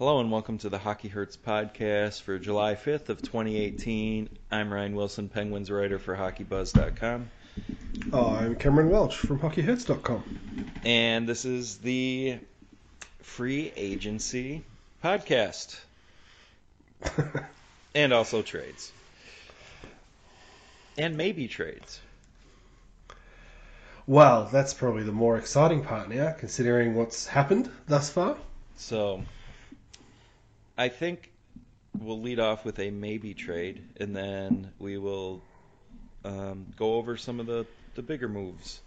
Hello and welcome to the Hockey Hurts podcast for July 5th of 2018. I'm Ryan Wilson, Penguins writer for HockeyBuzz.com, I'm Cameron Welch from HockeyHits.com. and this is the free agency podcast and also trades. And maybe trades. well, that's probably the more exciting part now, considering what's happened thus far. So I think we'll lead off with a maybe trade, and then we will um, go over some of the, the bigger moves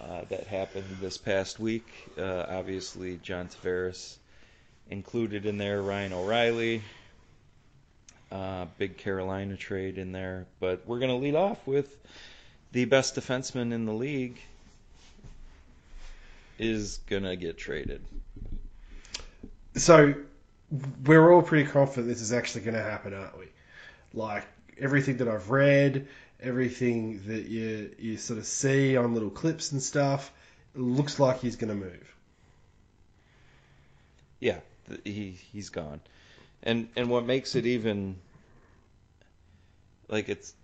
uh, that happened this past week. Uh, obviously, John Tavares included in there, Ryan O'Reilly, uh, big Carolina trade in there. But we're going to lead off with the best defenseman in the league is going to get traded. So, we're all pretty confident this is actually going to happen, aren't we? Like, everything that I've read, everything that you, you sort of see on little clips and stuff, looks like he's going to move. Yeah, he he's gone, and and what makes it even like it's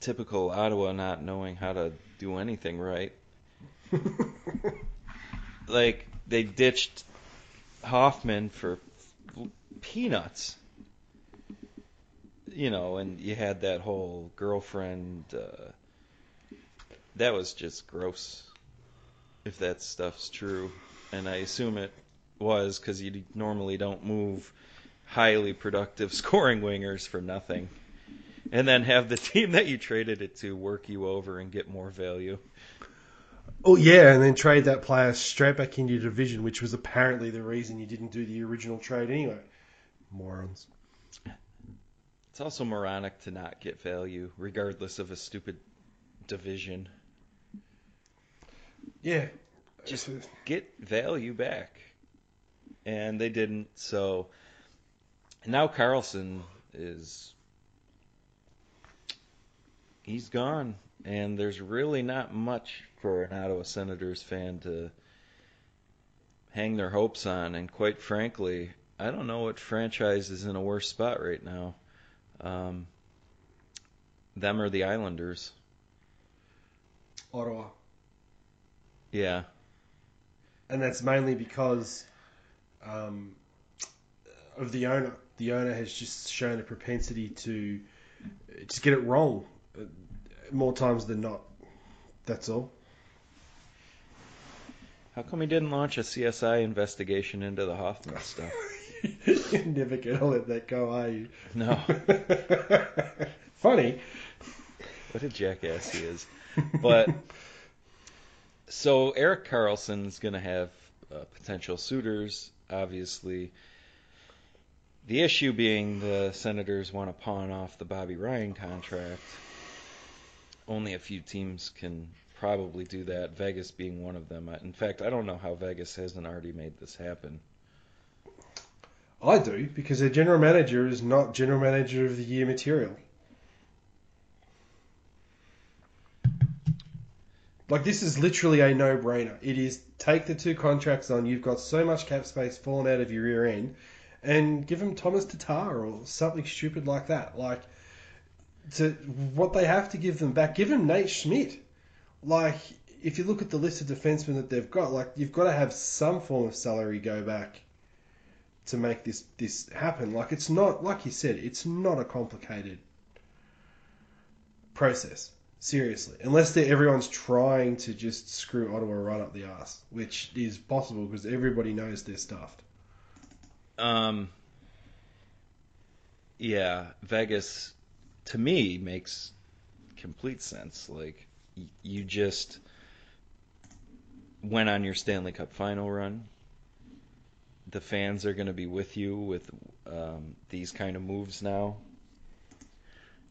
typical Ottawa not knowing how to do anything right. Like they ditched Hoffman for peanuts, you know, and you had that whole girlfriend. Uh, that was just gross. If that stuff's true, and I assume it was because you normally don't move highly productive scoring wingers for nothing, and then have the team that you traded it to work you over and get more value. Oh yeah, and then trade that player straight back into your division, which was apparently the reason you didn't do the original trade anyway. Morons. It's also moronic to not get value, regardless of a stupid division. Yeah. Just get value back. And they didn't, so now Karlsson is he's gone. And there's really not much for an Ottawa Senators fan to hang their hopes on. And quite frankly, I don't know what franchise is in a worse spot right now. Um, them or the Islanders. Ottawa. Yeah. and that's mainly because um, of the owner. The owner has just shown a propensity to just get it wrong uh, more times than not. That's all. How come he didn't launch a CSI investigation into the Hoffman stuff? You're never gonna let that go, are you? No. Funny. What a jackass he is. But so Erik Karlsson's going to have uh, potential suitors, obviously. The issue being the Senators want to pawn off the Bobby Ryan contract. Only a few teams can probably do that, Vegas being one of them. In fact, I don't know how Vegas hasn't already made this happen. I do because their general manager is not general manager of the year material. Like this is literally a no-brainer. It is take the two contracts on. You've got so much cap space falling out of your rear end, and give him Tomas Tatar or something stupid like that. Like to what they have to give them back. Give him Nate Schmidt. Like if you look at the list of defensemen that they've got, like you've got to have some form of salary go back to make this this happen. Like it's not like you said, it's not a complicated process. Seriously, unless everyone's trying to just screw Ottawa right up the ass, which is possible because everybody knows they're stuffed. Um, yeah, Vegas to me makes complete sense. Like y- you just went on your Stanley Cup final run. The fans are going to be with you with um, these kind of moves now.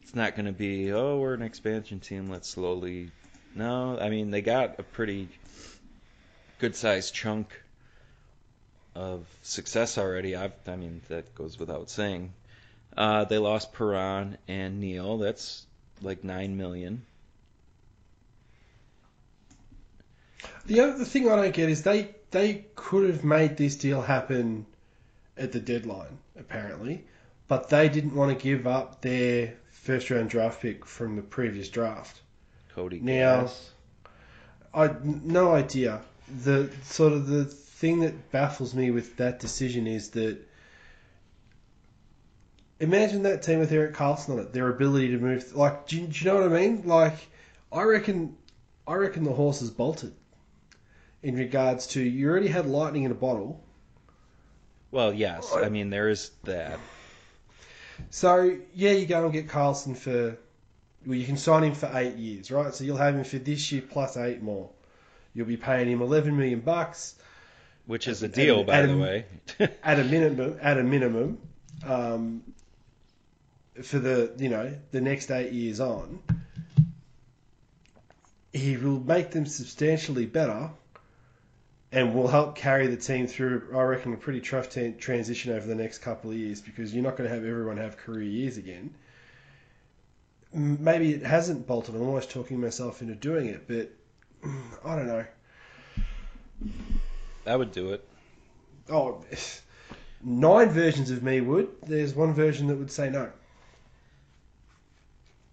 It's not going to be, oh, we're an expansion team. Let's slowly. No, I mean they got a pretty good sized chunk of success already. I've, I mean, that goes without saying. Uh, they lost Perron and Neal. That's like nine million. The other thing I don't get is they they could have made this deal happen at the deadline, apparently, but they didn't want to give up their first round draft pick from the previous draft. Cody Now- Gass. I no idea. The sort of the thing that baffles me with that decision is that imagine that team with Erik Karlsson on it, their ability to move. Like, do you, do you know what I mean? Like, I reckon, I reckon the horse is bolted. In regards to, you already had lightning in a bottle, Well, yes. I mean, there is that. so yeah, you go and get Karlsson for. Well, you can sign him for eight years, right? So you'll have him for this year plus eight more. You'll be paying him eleven million bucks. Which is a deal, by the Adam- way. at a minimum, at a minimum, um, for the you know the next eight years on, he will make them substantially better, and will help carry the team through. I reckon a pretty tough t- transition over the next couple of years because you're not going to have everyone have career years again. Maybe it hasn't bolted. I'm almost talking myself into doing it, but I don't know. That would do it. Oh, nine versions of me would. There's one version that would say no.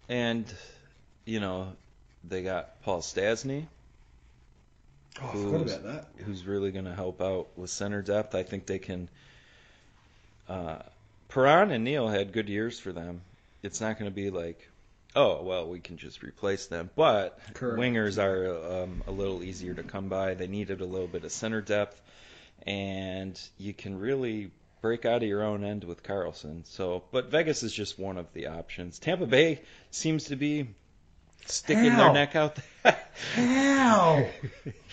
And, you know, they got Paul Stastny, Oh, I forgot Who's- about that. who's really going to help out with center depth. I think they can. Uh, Perron and Neal had good years for them. It's not going to be like, oh, well, we can just replace them. But Correct. wingers are um, a little easier to come by. They needed a little bit of center depth, and you can really break out of your own end with Karlsson. So, but Vegas is just one of the options. Tampa Bay seems to be sticking How? their neck out there. How?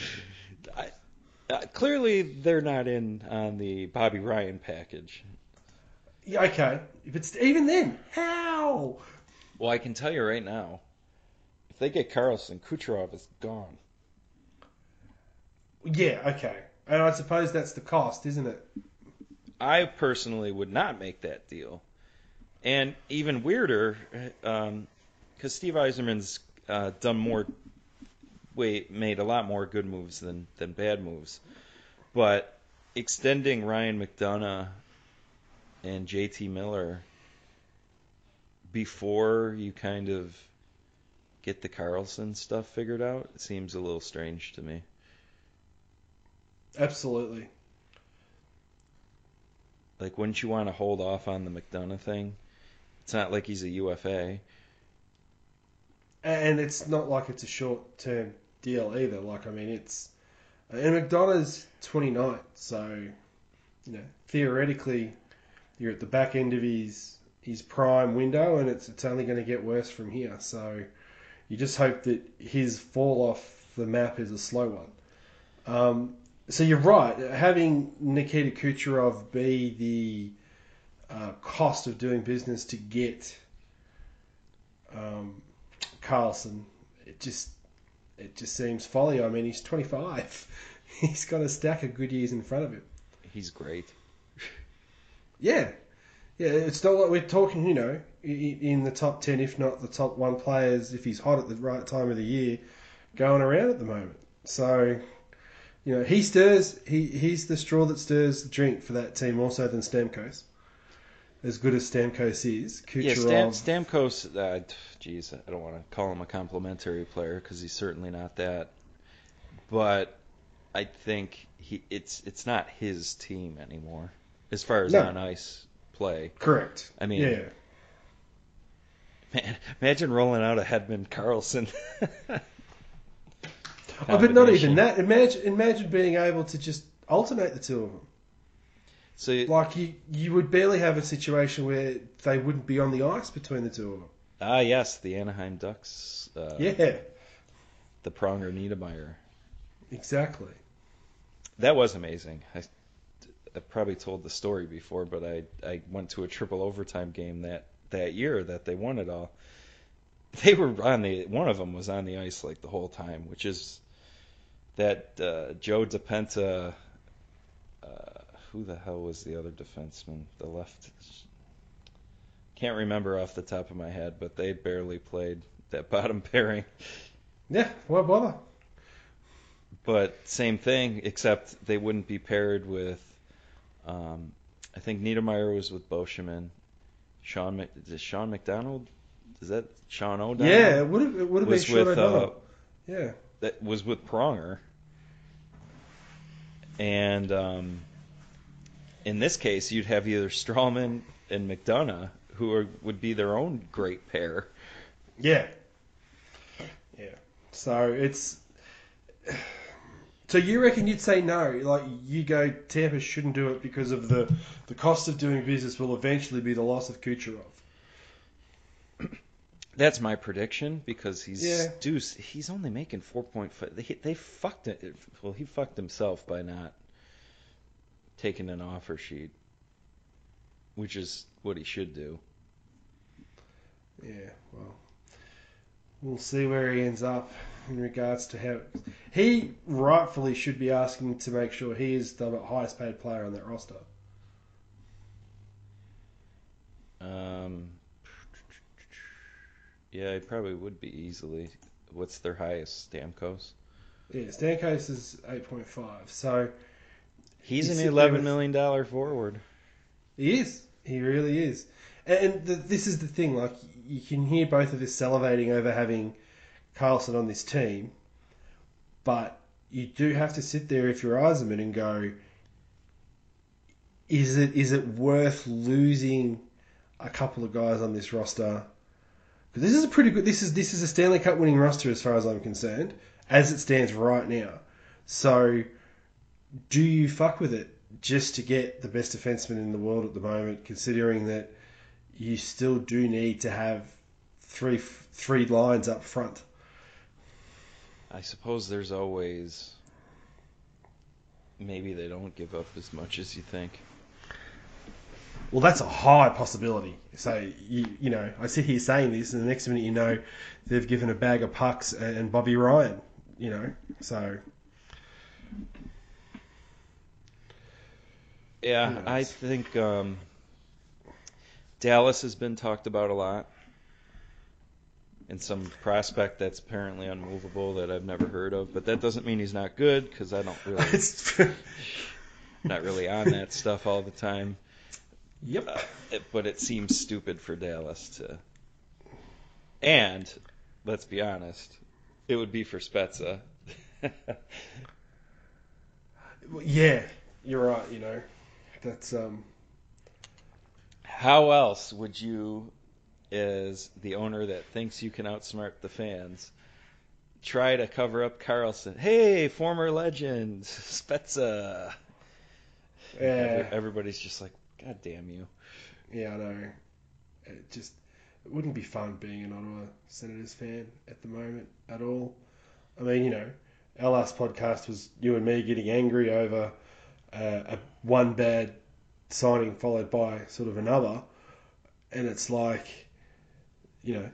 I, uh, clearly, they're not in on the Bobby Ryan package. Yeah, okay, but st- even then, how? Well, I can tell you right now, if they get Karlsson, Kucherov is gone. Yeah, okay, and I suppose that's the cost, isn't it? I personally would not make that deal. And even weirder, because Steve Yzerman's uh, done more, wait, made a lot more good moves than, than bad moves. But extending Ryan McDonagh and JT Miller before you kind of get the Karlsson stuff figured out seems a little strange to me. Absolutely. Like, wouldn't you want to hold off on the McDonagh thing? It's not like he's a UFA. And it's not like it's a short-term deal either. Like, I mean, it's and McDonagh's 29, so you know theoretically you're at the back end of his his prime window, and it's it's only going to get worse from here. So you just hope that his fall off the map is a slow one. Um, so you're right. Having Nikita Kucherov be the uh, cost of doing business to get um, Karlsson, it just it just seems folly. I mean, he's 25. He's got a stack of good years in front of him. He's great. Yeah, yeah. It's not like we're talking, you know, in the top 10, if not the top one players, if he's hot at the right time of the year, going around at the moment. So, you know, he stirs. He he's the straw that stirs the drink for that team more so than Stamkos. As good as Stamkos is, Yeah, Stam, Stamkos, uh, geez, I don't want to call him a complimentary player because he's certainly not that. But I think he it's it's not his team anymore as far as No. on ice play. correct. I mean, yeah. Man, imagine rolling out a Hedman Karlsson. Oh, but not even that. Imagine imagine being able to just alternate the two of them. So you- Like you, you would barely have a situation where they wouldn't be on the ice between the two of them. ah yes, the Anaheim Ducks. Uh, Yeah, The Pronger Niedermayer. exactly. That was amazing. I, I probably told the story before, but I I went to a triple overtime game that that year that they won it all. They were on the one of them was on the ice like the whole time, which is that uh, Joe DiPenta. Uh, who the hell was the other defenseman? The left. Can't remember off the top of my head, but they barely played that bottom pairing. Yeah, why bother? But same thing, except they wouldn't be paired with um, I think Niedermayer was with Beauchemin. Sean Mc, is Sean McDonald? Is that Sean O'Donnell? Yeah, it would have it would have been Sean with uh, yeah. that was with Pronger. And um, in this case, you'd have either Stralman and McDonagh, who are, would be their own great pair. Yeah. Yeah. So it's. So you reckon you'd say no? Like you go, Tampa shouldn't do it because of the the cost of doing business will eventually be the loss of Kucherov. That's my prediction because he's Yeah. Deuce. He's only making four point five. They, they fucked it. Well, he fucked himself by not taking an offer sheet, which is what he should do. Yeah. Well, we'll see where he ends up in regards to how he rightfully should be asking to make sure he is the highest paid player on that roster. Um, yeah, it probably would be easily. What's their highest? Stamkos. Yeah, Stamkos is eight point five. So He's You an eleven million dollar forward. He is. He really is. And, and the, this is the thing. Like you can hear both of us salivating over having Carlson on this team, but you do have to sit there if you're Yzerman and go, is it is it worth losing a couple of guys on this roster? Because this is a pretty good. This is this is a Stanley Cup winning roster as far as I'm concerned, as it stands right now. So, do you fuck with it just to get the best defenseman in the world at the moment, considering that you still do need to have three three lines up front? I suppose there's always. Maybe they don't give up as much as you think. Well, that's a high possibility. So you you know, I sit here saying this, and the next minute you know, they've given a bag of pucks and Bobby Ryan. You know, so Yeah, I think um, Dallas has been talked about a lot. And some prospect that's apparently unmovable that I've never heard of, but that doesn't mean he's not good because I don't really, not really on that stuff all the time. yep. Uh, it, but it seems stupid for Dallas to. And let's be honest, it would be for Spezza. Yeah, you're right. You know, that's um. How else would you, as the owner that thinks you can outsmart the fans, try to cover up Karlsson? Hey, former legend, Spezza. Yeah, Every- everybody's just like, God damn you. yeah, I know. It just it wouldn't be fun being an Ottawa Senators fan at the moment at all. I mean, you know, our last podcast was you and me getting angry over a one bad signing followed by sort of another, and it's like, you know,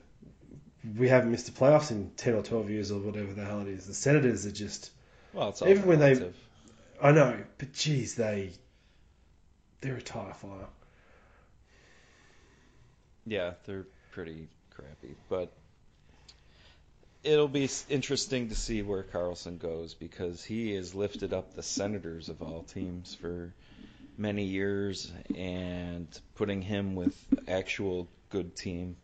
we haven't missed the playoffs in ten or twelve years or whatever the hell it is. The Senators are just Well, it's all Even when they- I know, but geez, they they're a tire fire. Yeah, they're pretty crappy, but it'll be interesting to see where Karlsson goes because he has lifted up the Senators of all teams for many years, and putting him with actual good team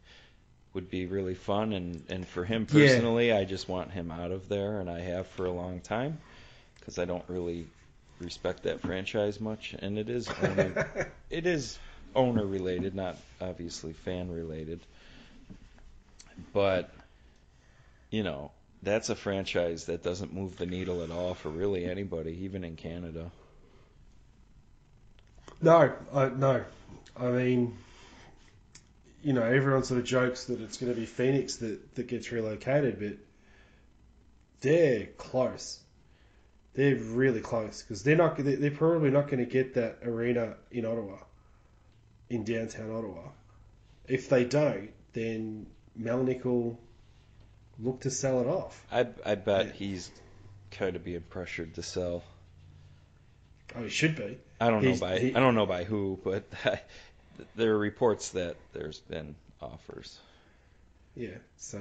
would be really fun. And and for him Yeah. personally, I just want him out of there, and I have for a long time because I don't really respect that franchise much, and it is owner, it is owner related, not obviously fan related. But you know, that's a franchise that doesn't move the needle at all for really anybody, even in Canada. No, I, no. I mean, you know, everyone sort of jokes that it's going to be Phoenix that, that gets relocated, but they're close. They're really close because they're not. They're probably not going to get that arena in Ottawa, in downtown Ottawa. If they don't, then Melnyk will look to sell it off. I I bet Yeah. he's kind of being pressured to sell. Oh, he should be. I don't know by he- I don't know by who, but there are reports that there's been offers. Yeah. So,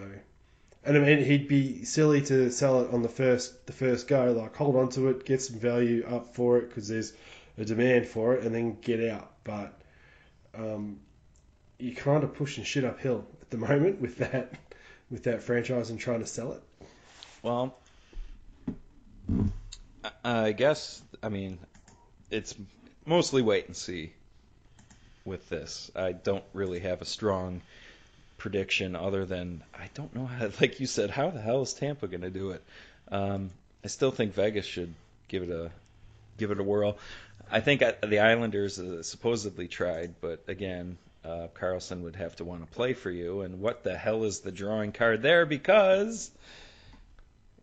and I mean, he'd be silly to sell it on the first the first go. Like, hold on to it, get some value up for it, because there's a demand for it and then get out. But um, you're kind of pushing shit uphill at the moment with that with that franchise and trying to sell it. Well, I guess I mean it's mostly wait and see with this. I don't really have a strong prediction other than I don't know how. Like you said, how the hell is Tampa going to do it? Um, I still think Vegas should give it a give it a whirl. I think uh, the Islanders uh, supposedly tried, but again, uh, Karlsson would have to want to play for you. And what the hell is the drawing card there? Because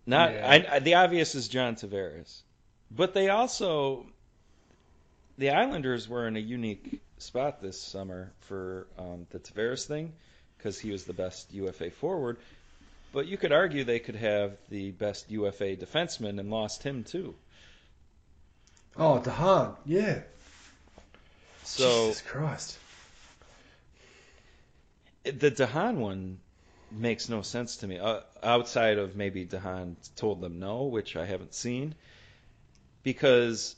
not Yeah. I, I, the obvious is John Tavares, but they also the Islanders were in a unique spot this summer for um, the Tavares thing because he was the best UFA forward. But you could argue they could have the best UFA defenseman and lost him too. Oh, de Haan, yeah. So Jesus Christ. The de Haan one makes no sense to me. Uh, outside of maybe de Haan told them no, which I haven't seen, because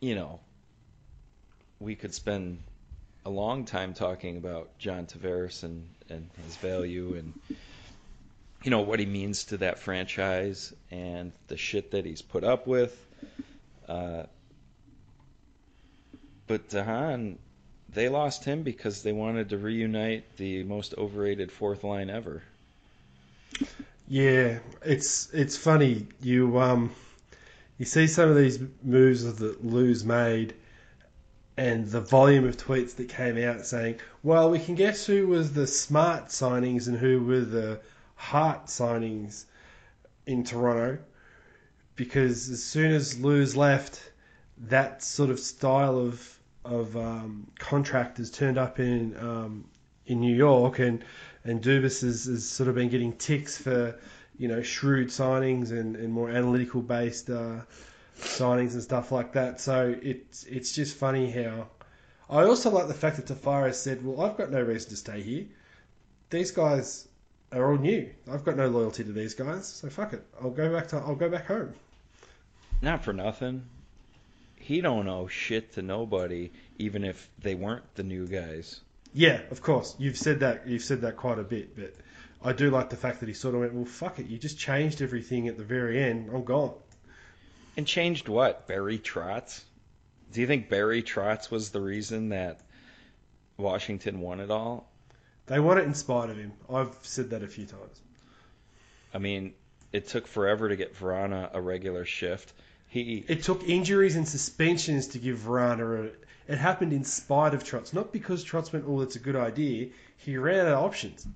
you know we could spend a long time talking about John Tavares and and his value and you know what he means to that franchise and the shit that he's put up with. Uh, but de Haan they lost him because they wanted to reunite the most overrated fourth line ever. Yeah, it's it's funny. You um, you see some of these moves that Lou's made, and the volume of tweets that came out saying, "Well, we can guess who was the smart signings and who were the heart signings in Toronto," because as soon as Lou's left, that sort of style of of um, contractors turned up in um, in New York and and Dubas has, has sort of been getting ticks for you know shrewd signings and, and more analytical based uh, signings and stuff like that. So it's it's just funny how I also like the fact that Tavares said, "Well, I've got no reason to stay here. These guys are all new. I've got no loyalty to these guys, so fuck it. I'll go back to I'll go back home." Not for nothing. He don't owe shit to nobody, even if they weren't the new guys. Yeah, of course. You've said that. You've said that quite a bit, but I do like the fact that he sort of went, "Well, fuck it. You just changed everything at the very end. I'm gone." And changed what? Barry Trotz? Do you think Barry Trotz was the reason that Washington won it all? They won it in spite of him. I've said that a few times. I mean, it took forever to get Vrana a regular shift. He It took injuries and suspensions to give Vrana a. It happened in spite of Trotz, not because Trotz went, "Oh, that's a good idea." He ran out of options.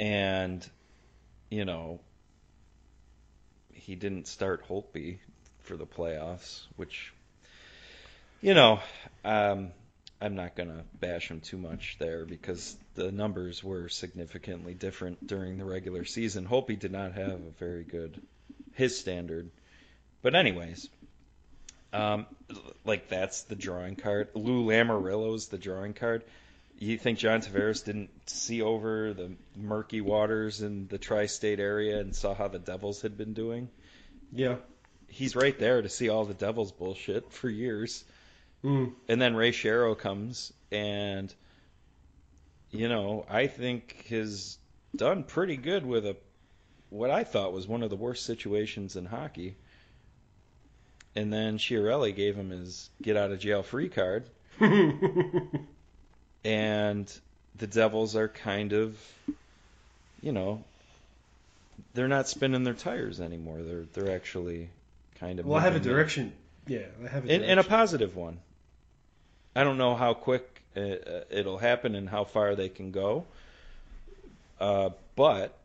and you know he didn't start Holtby for the playoffs, which you know um, I'm not gonna bash him too much there because the numbers were significantly different during the regular season. Holtby did not have a very good his standard, but anyways. Um, like that's the drawing card. Lou Lamoriello's the drawing card. You think John Tavares didn't see over the murky waters in the tri-state area and saw how the Devils had been doing? Yeah. He's right there to see all the Devils bullshit for years. Mm. And then Ray Shero comes and you know, I think has done pretty good with a what I thought was one of the worst situations in hockey. And then Chiarelli gave him his get out of jail free card and the Devils are kind of, you know, they're not spinning their tires anymore. They're they're actually kind of. well, I have a direction. Yeah, I have a in, direction. in a positive one. I don't know how quick uh, uh, it'll happen and how far they can go, uh, but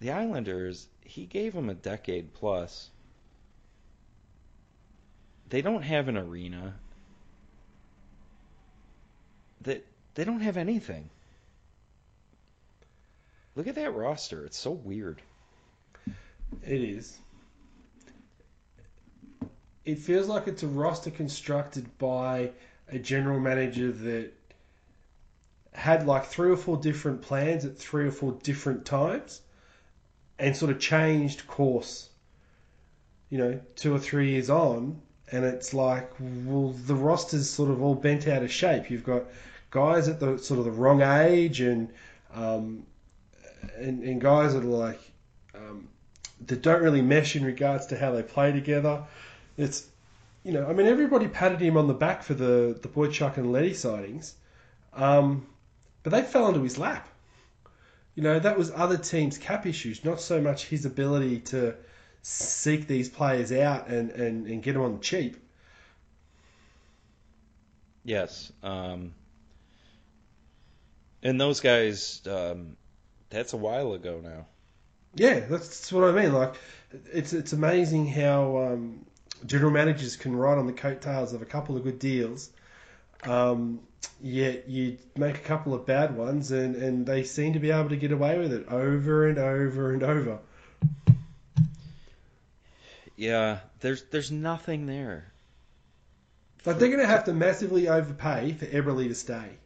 the Islanders, he gave them a decade plus. They don't have an arena. They they don't have anything. Look at that roster. It's so weird. It is. It feels like it's a roster constructed by a general manager that had like three or four different plans at three or four different times and sort of changed course you know, two or three years on, and it's like, well, the roster's sort of all bent out of shape. You've got guys at the sort of the wrong age, and um, and, and guys that are like um, that don't really mesh in regards to how they play together. It's you know, I mean, everybody patted him on the back for the the Boychuk and Leddy sightings, um, but they fell into his lap. You know, that was other teams' cap issues, not so much his ability to seek these players out and, and, and get them on the cheap. Yes. Um, and those guys, um, that's a while ago now. Yeah, that's what I mean. Like, it's it's amazing how um, general managers can ride on the coattails of a couple of good deals. Um, yet you make a couple of bad ones, and, and they seem to be able to get away with it over and over and over. Yeah, there's there's nothing there. Like they're going to have to massively overpay for Eberle to stay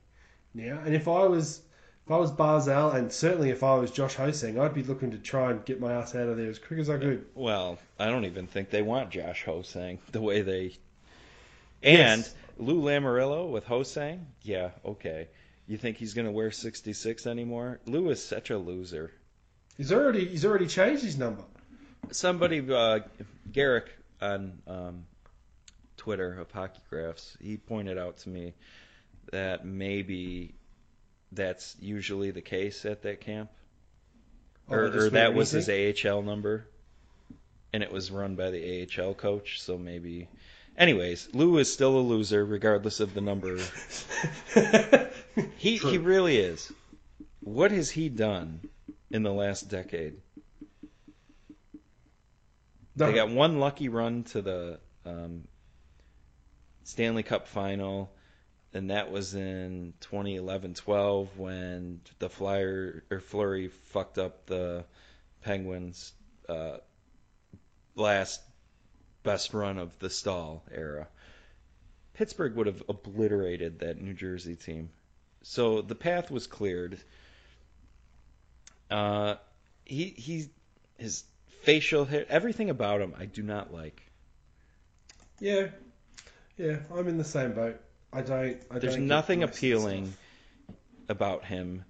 now. And if I was if I was Barzal, and certainly if I was Josh Ho-Sang, I'd be looking to try and get my ass out of there as quick as I could. Well, I don't even think they want Josh Ho-Sang the way they. And Yes. Lou Lamoriello with Ho-Sang, yeah, okay. You think he's going to wear 66 anymore? Lou is such a loser. He's already he's already changed his number. Somebody, uh, Garrick on um, Twitter of Hockey Graphs, he pointed out to me that maybe that's usually the case at that camp. Oh, or, or that was his AHL number, and it was run by the AHL coach. So maybe, anyways, Lou is still a loser regardless of the number. He True. he really is. What has he done in the last decade? They got one lucky run to the um, Stanley Cup final, and that was in 2011-12 when the Flyer or Fleury fucked up the Penguins' uh, last best run of the stall era. Pittsburgh would have obliterated that New Jersey team. So the path was cleared. Uh, he he his facial hair, everything about him, I do not like. Yeah, yeah, I'm in the same boat. I don't. I There's don't nothing most of the appealing about him.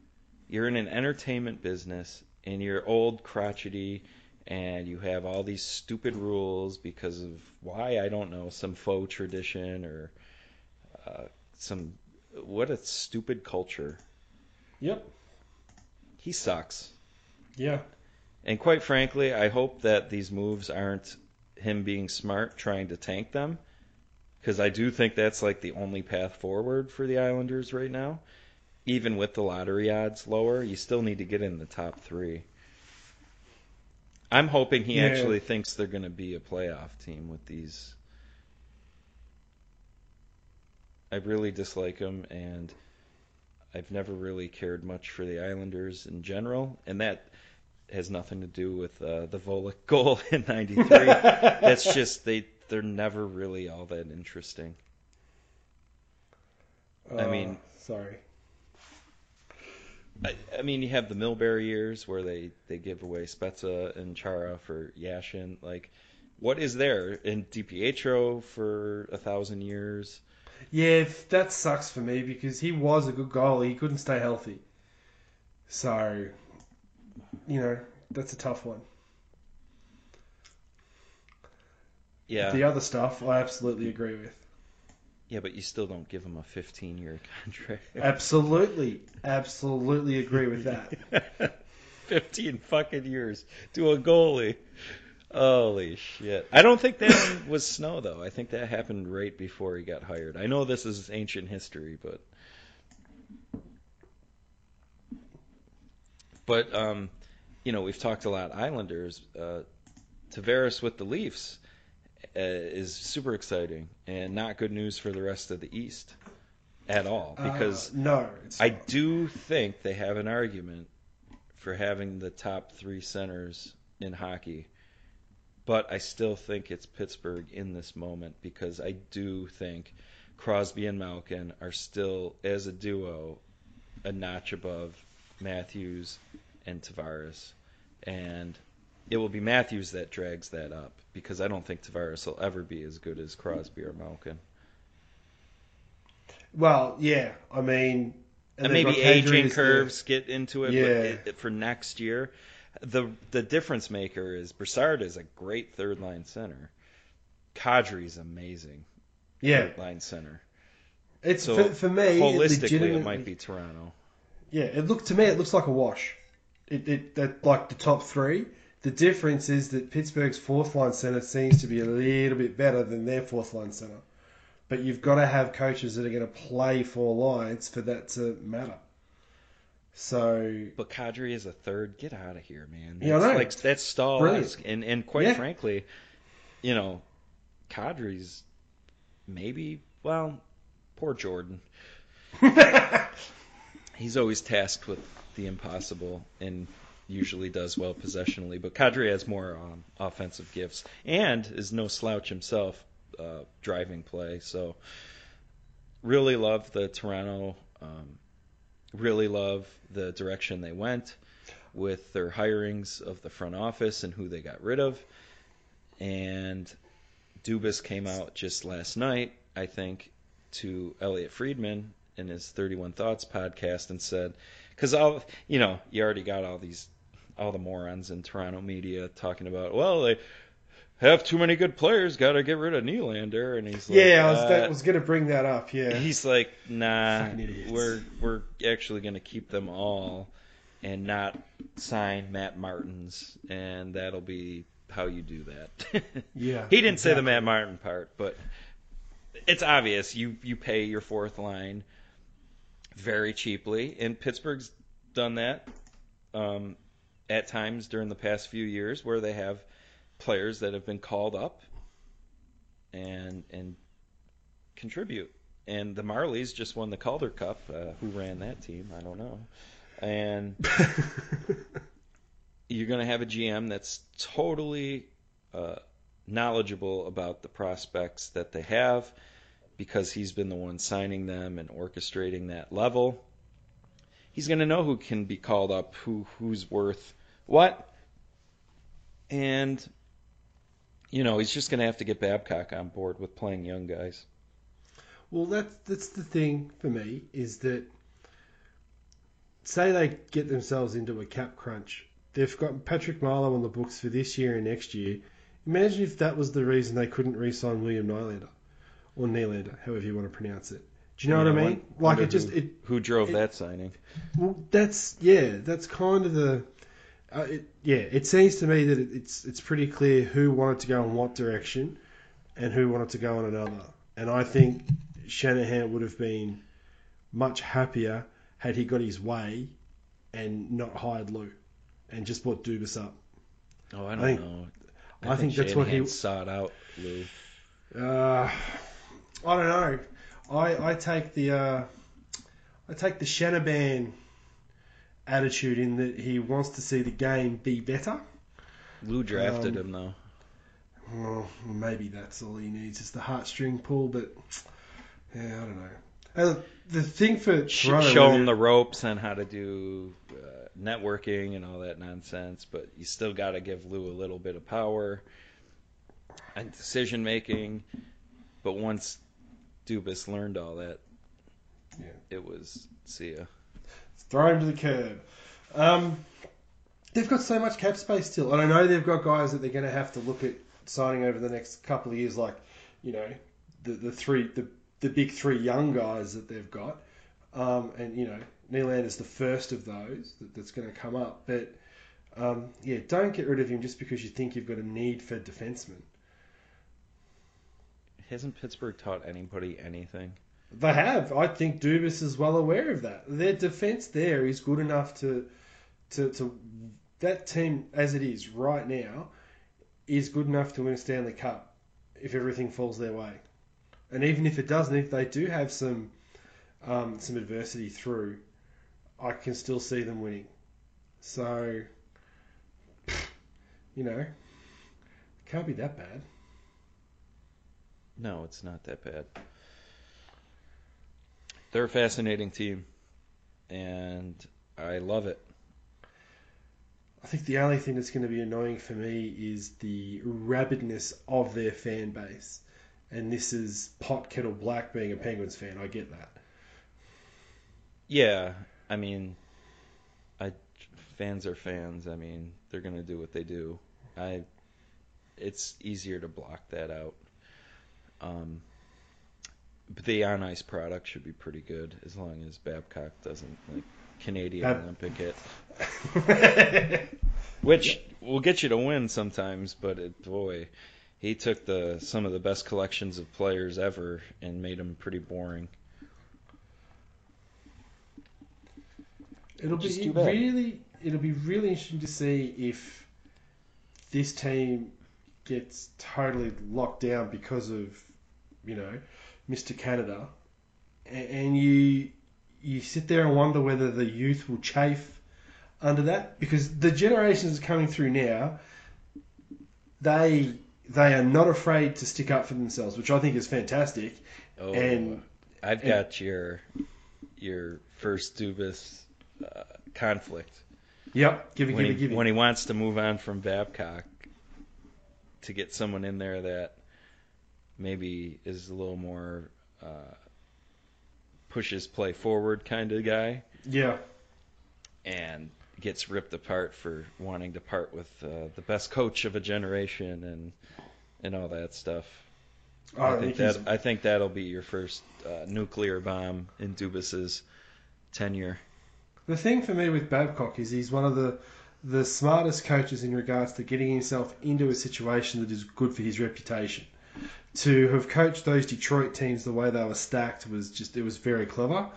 You're in an entertainment business, and you're old, crotchety, and you have all these stupid rules because of why I don't know, some faux tradition or uh, some what a stupid culture. Yep. He sucks. Yeah. And quite frankly, I hope that these moves aren't him being smart trying to tank them because I do think that's like the only path forward for the Islanders right now. Even with the lottery odds lower, you still need to get in the top 3. I'm hoping he Yeah. actually thinks they're going to be a playoff team with these. I really dislike them, and I've never really cared much for the Islanders in general, and that has nothing to do with uh, the Volek goal in '93. That's just they they're never really all that interesting. I Uh, mean- sorry. I, I mean, you have the Milbury years where they they give away Spezza and Chara for Yashin. Like, what is there in DiPietro for a thousand years? Yeah, that sucks for me because he was a good goalie. He couldn't stay healthy. So, you know, that's a tough one. Yeah, The other stuff, I absolutely agree with. Yeah, but you still don't give him a 15 year contract. Absolutely, absolutely agree with that. 15 fucking years to a goalie. Holy shit. I don't think that was snow, though. I think that happened right before he got hired. I know this is ancient history, but. But, um, you know, we've talked a lot Islanders. Uh, Tavares with the Leafs is super exciting and not good news for the rest of the East at all because. Uh, no, I not. do think they have an argument for having the top three centers in hockey, but I still think it's Pittsburgh in this moment because I do think Crosby and Malkin are still, as a duo, a notch above Matthews and Tavares. And it will be Matthews that drags that up because I don't think Tavares will ever be as good as Crosby or Malkin. Well, yeah, I mean, And, they've maybe aging as the- curves get into it, Yeah. but it, it- for next year, the the difference maker is Brassard is a great third line center. Kadri is amazing Yeah, third line center. it's So for, for me. it Holistically, it legitimately- might be Toronto. Yeah, it looked to me. It looks like a wash. It, it that like the top three. The difference is that Pittsburgh's fourth line center seems to be a little bit better than their fourth line center. But you've got to have coaches that are going to play four lines for that to matter. So But Kadri is a third. Get out of here, man. Yeah, I That's know. like that's Brilliant. and and quite Yeah. frankly, you know, Kadri's maybe well, poor Jordan. He's always tasked with the impossible and usually does well possessionally. But Kadri has more um, offensive gifts and is no slouch himself, uh, driving play. So really love the Toronto. Um, really love the direction they went with their hirings of the front office and who they got rid of. And Dubas came out just last night, I think, to Elliotte Friedman in his 31 Thoughts podcast and said, because you know, you already got all these, all the morons in Toronto media talking about, well, they have too many good players, got to get rid of Nylander, and he's like, yeah, I was, uh, that was going to bring that up. Yeah, He's like, nah, we're we're actually going to keep them all and not sign Matt Martins, and that'll be how you do that. yeah. he didn't say the. Matt Martin part, but it's obvious. You you pay your fourth line very cheaply, and Pittsburgh's done that um, at times during the past few years, where they have players that have been called up and and contribute. And the Marlies just won the Calder Cup. Uh, who ran that team? I don't know. And you're going to have a GM that's totally uh, knowledgeable about the prospects that they have because he's been the one signing them and orchestrating that level. He's going to know who can be called up, who who's worth what, and you know he's just going to have to get Babcock on board with playing young guys. Well, that's that's the thing for me is that say they get themselves into a cap crunch, they've got Patrick Marleau on the books for this year and next year. Imagine if that was the reason they couldn't re-sign William Nylander or Nylander, however you want to pronounce it. Do you know what I mean? like it just who, it. who drove it- that signing. Well, that's yeah, that's kind of the. Uh, it, yeah, it seems to me that it, it's it's pretty clear who wanted to go in what direction, and who wanted to go in another. And I think Shanahan would have been much happier had he got his way, and not hired Lou, and just brought Dubas up. Oh, I don't I think- know. I think that's what he- sought out Lou. Uh, I don't know. I I take the uh, I take the Shanahan attitude in that he wants to see the game be better. Lou drafted Um, him though. Well, maybe that's all he needs is the heartstring pull, but yeah, I don't know. Uh, the thing for Toronto, show him the ropes and how to do uh, networking and all that nonsense, but you still got to give Lou a little bit of power and decision making. But once Dubas learned all that, Yeah. it was see ya. throw him to the curb. Um, they've got so much cap space still, and I know they've got guys that they're going to have to look at signing over the next couple of years, like you know the the three the the big three young guys that they've got, um, and you know Nylander's the first of those that, that's going to come up, but. Um, yeah, don't get rid of him just because you think you've got a need for defensemen. Hasn't Pittsburgh taught anybody anything? They have. I think Dubas is well aware of that. Their defense there is good enough to, to, to that team as it is right now is good enough to win a Stanley Cup if everything falls their way. And even if it doesn't, if they do have some um, some adversity through, I can still see them winning. So, you know, can't be that bad. No, it's not that bad. They're a fascinating team, and I love it. I think the only thing that's going to be annoying for me is the rabidness of their fan base. And this is pot kettle black being a Penguins fan. I get that. Yeah, I mean, I fans are fans. I mean, they're gonna do what they do. I, it's easier to block that out. Um, but the on ice product should be pretty good as long as Babcock doesn't like Canadian Bab- Olympic it, which will get you to win sometimes. But it, boy, he took the some of the best collections of players ever and made them pretty boring. It'll Which be is too bad. really it'll be really interesting to see if this team gets totally locked down because of you know Mr. Canada, and you you sit there and wonder whether the youth will chafe under that because the generations coming through now they they are not afraid to stick up for themselves, which I think is fantastic. Oh, And- I've and- got your your first Dubas uh, conflict Yep, give it, when give he, it, give it. when he wants to move on from Babcock to get someone in there that maybe is a little more uh, pushes play forward kind of guy yeah, and gets ripped apart for wanting to part with uh, the best coach of a generation and and all that stuff. I think that I think that'll be your first uh, nuclear bomb in Dubas's tenure. The thing for me with Babcock is he's one of the the smartest coaches in regards to getting himself into a situation that is good for his reputation. To have coached those Detroit teams the way they were stacked was just it was very clever,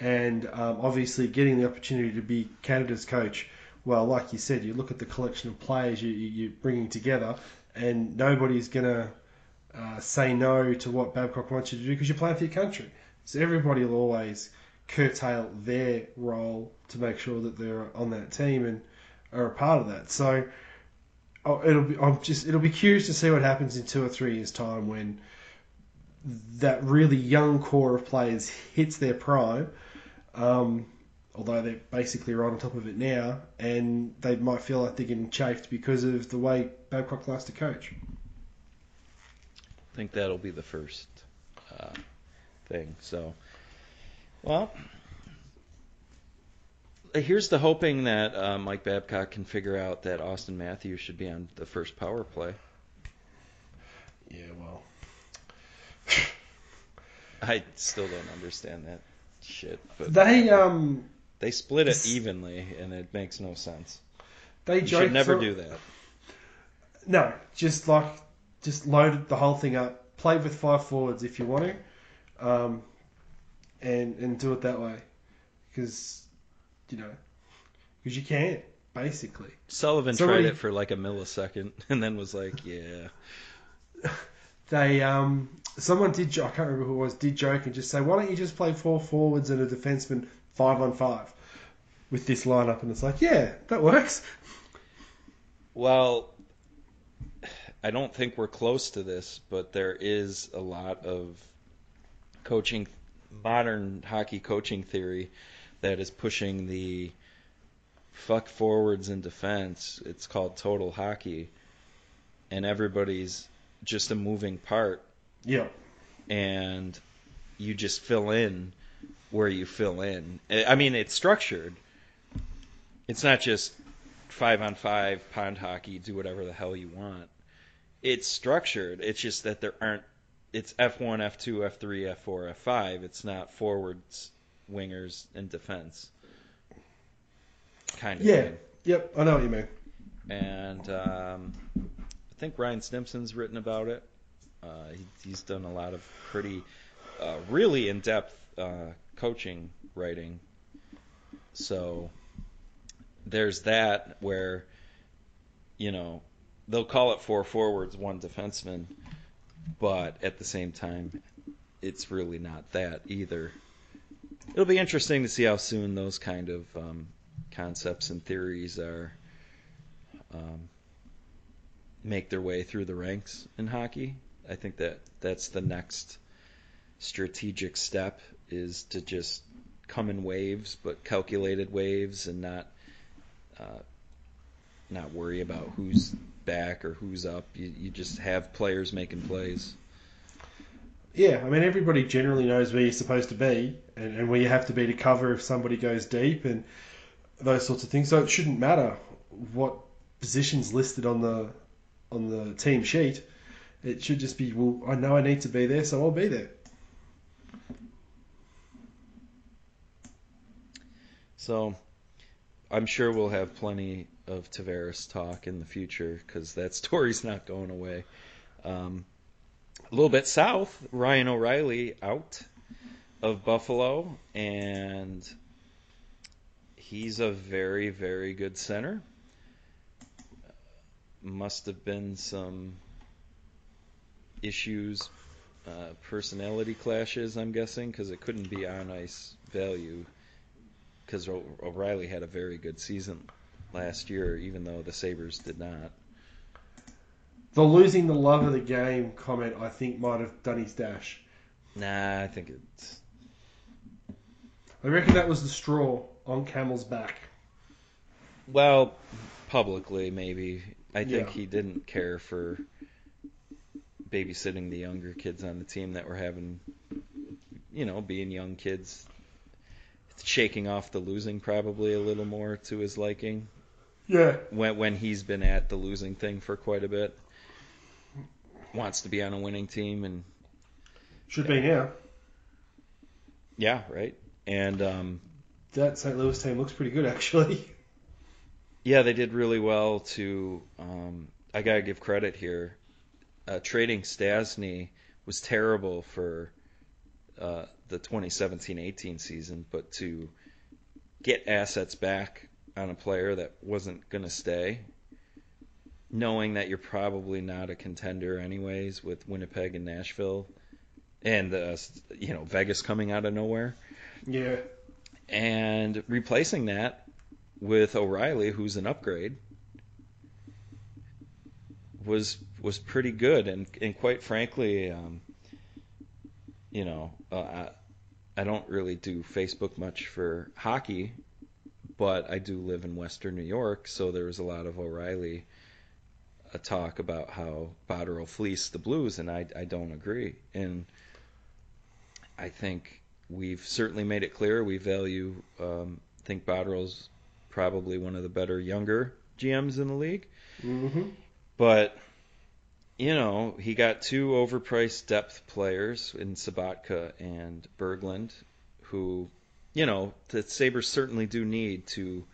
and um, obviously getting the opportunity to be Canada's coach. Well, like you said, you look at the collection of players you, you, you're bringing together, and nobody's gonna uh, say no to what Babcock wants you to do because you're playing for your country. So everybody will always curtail their role to make sure that they're on that team and are a part of that. So oh, it'll be I'm just it'll be curious to see what happens in two or three years' time when that really young core of players hits their prime. Um, although they're basically right on top of it now, and they might feel like they're getting chafed because of the way Babcock likes to coach. I think that'll be the first uh, thing. So, well, here's the hoping that uh, Mike Babcock can figure out that Auston Matthews should be on the first power play. Yeah, well, I still don't understand that shit, but they um they split it evenly, and it makes no sense. they You should never do that. No, just like just load the whole thing up. Play with five forwards if you want to, um, and and do it that way, because you know, because you can't basically. Sullivan Somebody- tried it for like a millisecond, and then was like, "Yeah, They um someone did I can't remember who it was did joke and just say why don't you just play four forwards and a defenseman five on five with this lineup and it's like yeah that works. Well, I don't think we're close to this, but there is a lot of coaching, modern hockey coaching theory that is pushing the fuck forwards in defense. It's called total hockey, and everybody's just a moving part, Yeah, and you just fill in where you fill in. I mean, it's structured. It's not just five on five pond hockey, do whatever the hell you want. It's structured. It's just that there aren't. It's F1, F2, F3, F4, F5. It's not forwards, wingers, and defense. Kind of Yeah. thing. yep, I know what you mean. And um, I think Ryan Stimson's written about it. Uh, he, he's done a lot of pretty, uh, really in-depth uh, coaching writing. So there's that where, you know, they'll call it four forwards, one defenseman, but at the same time, it's really not that either. It'll be interesting to see how soon those kind of um, concepts and theories are um, make their way through the ranks in hockey. I think that that's the next strategic step is to just come in waves, but calculated waves, and not uh, not worry about who's back or who's up. You, you just have players making plays. Yeah, I mean everybody generally knows where you're supposed to be and, and where you have to be to cover if somebody goes deep and those sorts of things. So it shouldn't matter what positions listed on the on the team sheet. It should just be well, I know I need to be there, so I'll be there. So I'm sure we'll have plenty of Tavares talk in the future because that story's not going away. Um, a little bit south, Ryan O'Reilly out of Buffalo, and he's a very, very good center. Must have been some issues, uh, personality clashes, I'm guessing, because it couldn't be on ice value. Because O'Reilly had a very good season last year, even though the Sabres did not. The losing the love of the game comment, I think, might have done his dash. Nah, I think it's. I reckon that was the straw on Camel's back. Well, publicly, maybe. I think Yeah. he didn't care for babysitting the younger kids on the team that were having, you know, being young kids. Shaking off the losing probably a little more to his liking Yeah. when when he's been at the losing thing for quite a bit. Wants to be on a winning team and Should be now. yeah, right. And um, That St. Louis team looks pretty good, actually. Yeah, they did really well to. Um, I gotta give credit here. Uh, trading Stastny was terrible for uh, the 2017-18 season, but to get assets back on a player that wasn't gonna stay, knowing that you're probably not a contender anyways with Winnipeg and Nashville, and uh, you know Vegas coming out of nowhere Yeah. and replacing that with O'Reilly, who's an upgrade, was was pretty good. And and quite frankly, um, you know, uh, I, I don't really do Facebook much for hockey, but I do live in Western New York, so there was a lot of O'Reilly uh, talk about how Botterill fleeced the Blues, and I I don't agree. And I think we've certainly made it clear we value. Um, think Botterill's probably one of the better younger GMs in the league, Mm-hmm. but you know he got two overpriced depth players in Sobotka and Berglund, who you know the Sabres certainly do need to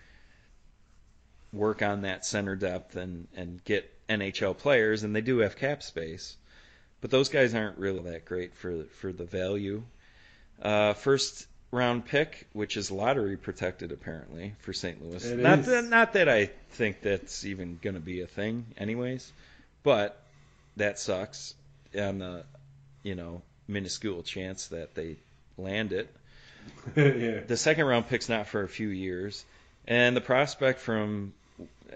work on that center depth and and get NHL players, and they do have cap space, but those guys aren't really that great for for the value. Uh, first round pick, which is lottery protected apparently for St. Louis. It not is. that not that I think that's even going to be a thing, anyways, but that sucks on the you know minuscule chance that they land it. yeah. The second round pick's not for a few years, and the prospect from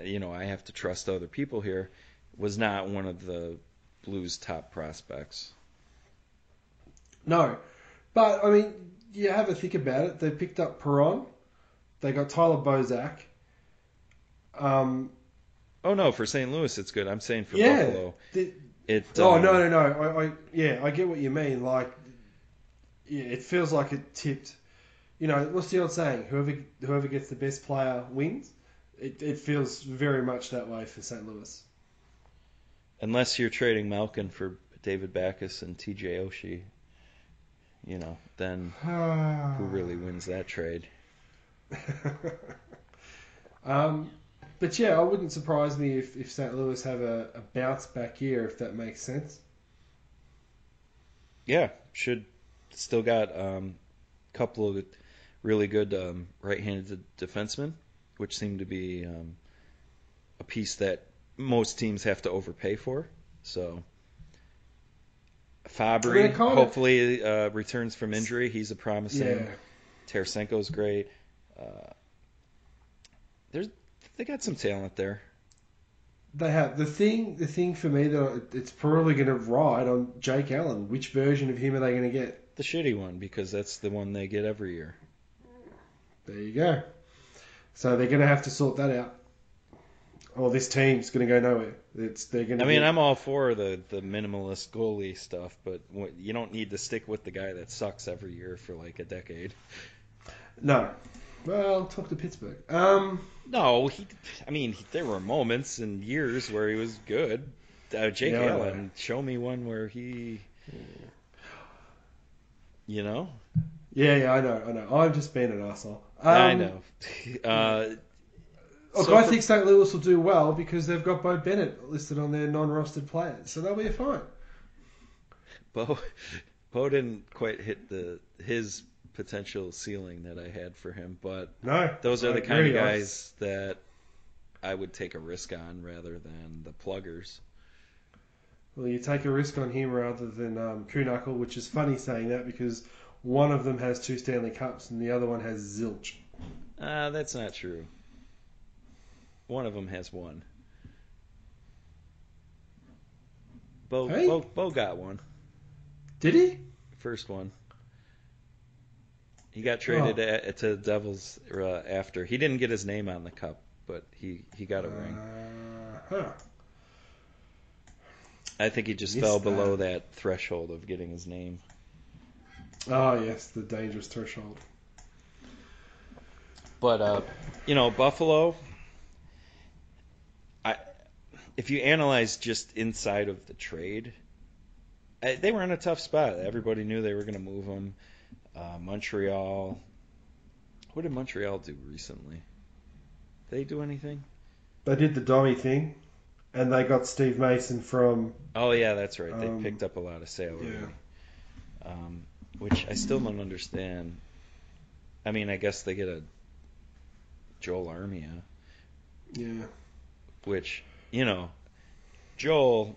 you know I have to trust other people here was not one of the Blues' top prospects. No. But, I mean, you have a think about it. They picked up Perron. They got Tyler Bozak. Um, Oh no, for St. Louis it's good. I'm saying for yeah. Buffalo, The- it. oh, um, no, no, no. I, I, yeah, I get what you mean. Like, yeah, it feels like it tipped. You know, what's the old saying? Whoever whoever gets the best player wins. It, it feels very much that way for St. Louis. Unless you're trading Malkin for David Backes and T.J. Oshie, you know, then who really wins that trade? um, but yeah, it wouldn't surprise me if, if St. Louis have a, a bounce back year, if that makes sense. Yeah, should still got a um, couple of really good um, right-handed defensemen, which seem to be um, a piece that most teams have to overpay for. So Fabbri They're kind of- hopefully uh, returns from injury. He's a promising. Yeah. Tarasenko's great. Uh, there's they got some talent there. They have the thing. The thing for me that it's probably going to ride on Jake Allen. Which version of him are they going to get? The shitty one because that's the one they get every year. There you go. So they're going to have to sort that out. Or this team's going to go nowhere. It's they're going. I mean, get- I'm all for the the minimalist goalie stuff, but you don't need to stick with the guy that sucks every year for like a decade. no. Well, talk to Pittsburgh. Um, No, he. I mean, he, there were moments and years where he was good. Uh, Jake Yeah, Allen, show me one where he. You know, yeah, yeah, I know, I know. I'm just been an asshole. Um, I know. Uh, Look, So I for- think St. Louis will do well because they've got Beau Bennett listed on their non-rostered players, so they'll be fine. Beau, Beau didn't quite hit the his potential ceiling that I had for him, but No, those are I the kind of agree. I- guys that I would take a risk on rather than the pluggers. Well, you take a risk on him rather than um, which is funny saying that because one of them has two Stanley Cups and the other one has zilch. Uh, that's not true. One of them has one. Beau, Hey. Beau, Beau got one. Did he? First one. He got traded a, to the Devils uh, after. He didn't get his name on the cup, but he, he got a ring. Uh, huh. I think he just fell below that threshold of getting his name. Oh yes, the dangerous threshold. But uh, you know, Buffalo. I, if you analyze just inside of the trade, they were in a tough spot. Everybody knew they were going to move them. Uh, Montreal. What did Montreal do recently? Did they do anything? They did the Domi thing, and they got Steve Mason from. Oh yeah, that's right. They Um, picked up a lot of salary. Yeah. Um, which I still don't understand. I mean, I guess they get a Joel Armia. Yeah. which you know Joel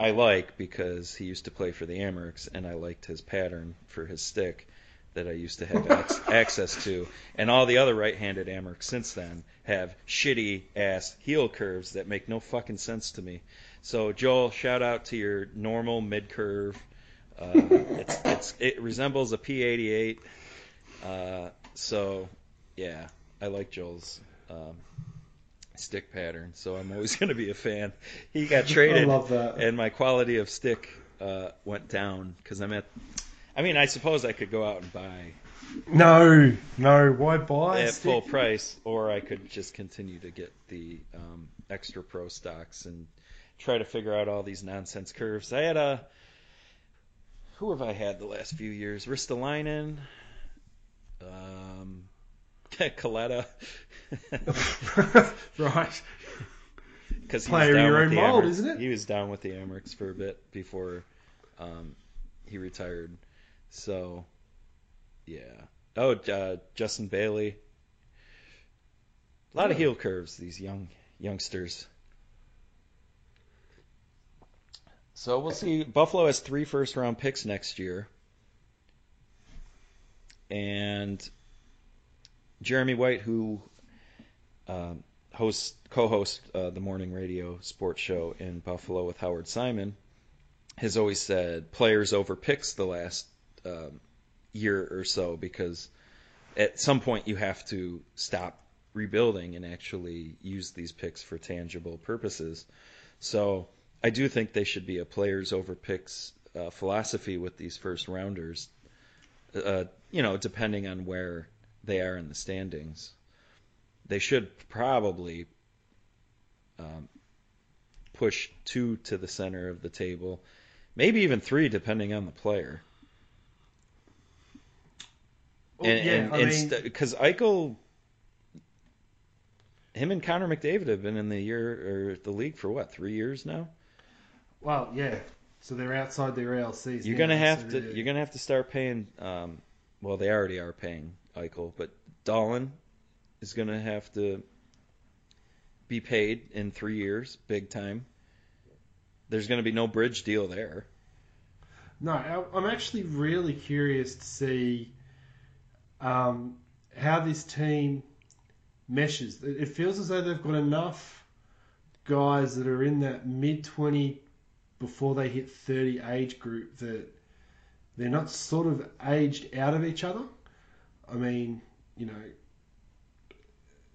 I like because he used to play for the Amerks and I liked his pattern for his stick that I used to have ac- access to and all the other right-handed Amerks since then have shitty ass heel curves that make no fucking sense to me. So Joel, shout out to your normal mid curve. Uh, it's, it's it resembles a P88. Uh, so yeah, I like Joel's um, stick pattern, so I'm always going to be a fan. He got I traded, love that. and my quality of stick uh, went down because I'm at. I mean, I suppose I could go out and buy No, no. Why buy? at stick? full price, or I could just continue to get the um, extra pro stocks and try to figure out all these nonsense curves. I had a. Who have I had the last few years? Ristolainen, um, Coletta. right. Because he Player was in down your with own the mold, isn't it? He was down with the Amerks for a bit before um, he retired. So, yeah. Oh, uh, Justin Bailey. A lot of heel curves. These young youngsters. So we'll see. Buffalo has three first round picks next year, and Jeremy White, who um, hosts co-hosts uh, the morning radio sports show in Buffalo with Howard Simon, has always said players over picks the last um, year or so because at some point you have to stop rebuilding and actually use these picks for tangible purposes. So I do think they should be a players over picks uh, philosophy with these first rounders. Uh, you know, depending on where they are in the standings, they should probably um, push two to the center of the table, maybe even three, depending on the player. And, yeah, and, I mean, because Eichel, him and Connor McDavid have been in the year or the league for what three years now. Well, yeah. So they're outside their ELCs. You're now, gonna have so to they're- you're gonna have to start paying. Um, well, they already are paying Eichel, but Dahlin is gonna have to be paid in three years, big time. There's gonna be no bridge deal there. No, I'm actually really curious to see um, how this team meshes. It it feels as though they've got enough guys that are in that mid 20 before they hit 30 age group that they're not sort of aged out of each other. I mean, you know,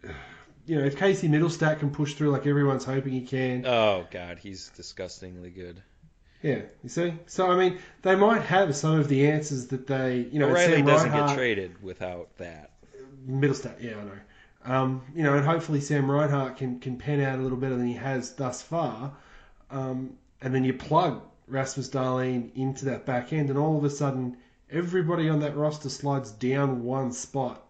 you know, if Casey Mittelstadt can push through like everyone's hoping he can, Oh God, he's disgustingly good. yeah, you see. So I mean, they might have some of the answers that they, you know, O'Reilly doesn't Reinhart- get traded without that. Mittelstadt, yeah, I know. Um, you know, and hopefully Sam Reinhart can, can pen out a little better than he has thus far. Um, and then you plug Rasmus Dahlin into that back end, and all of a sudden, everybody on that roster slides down one spot.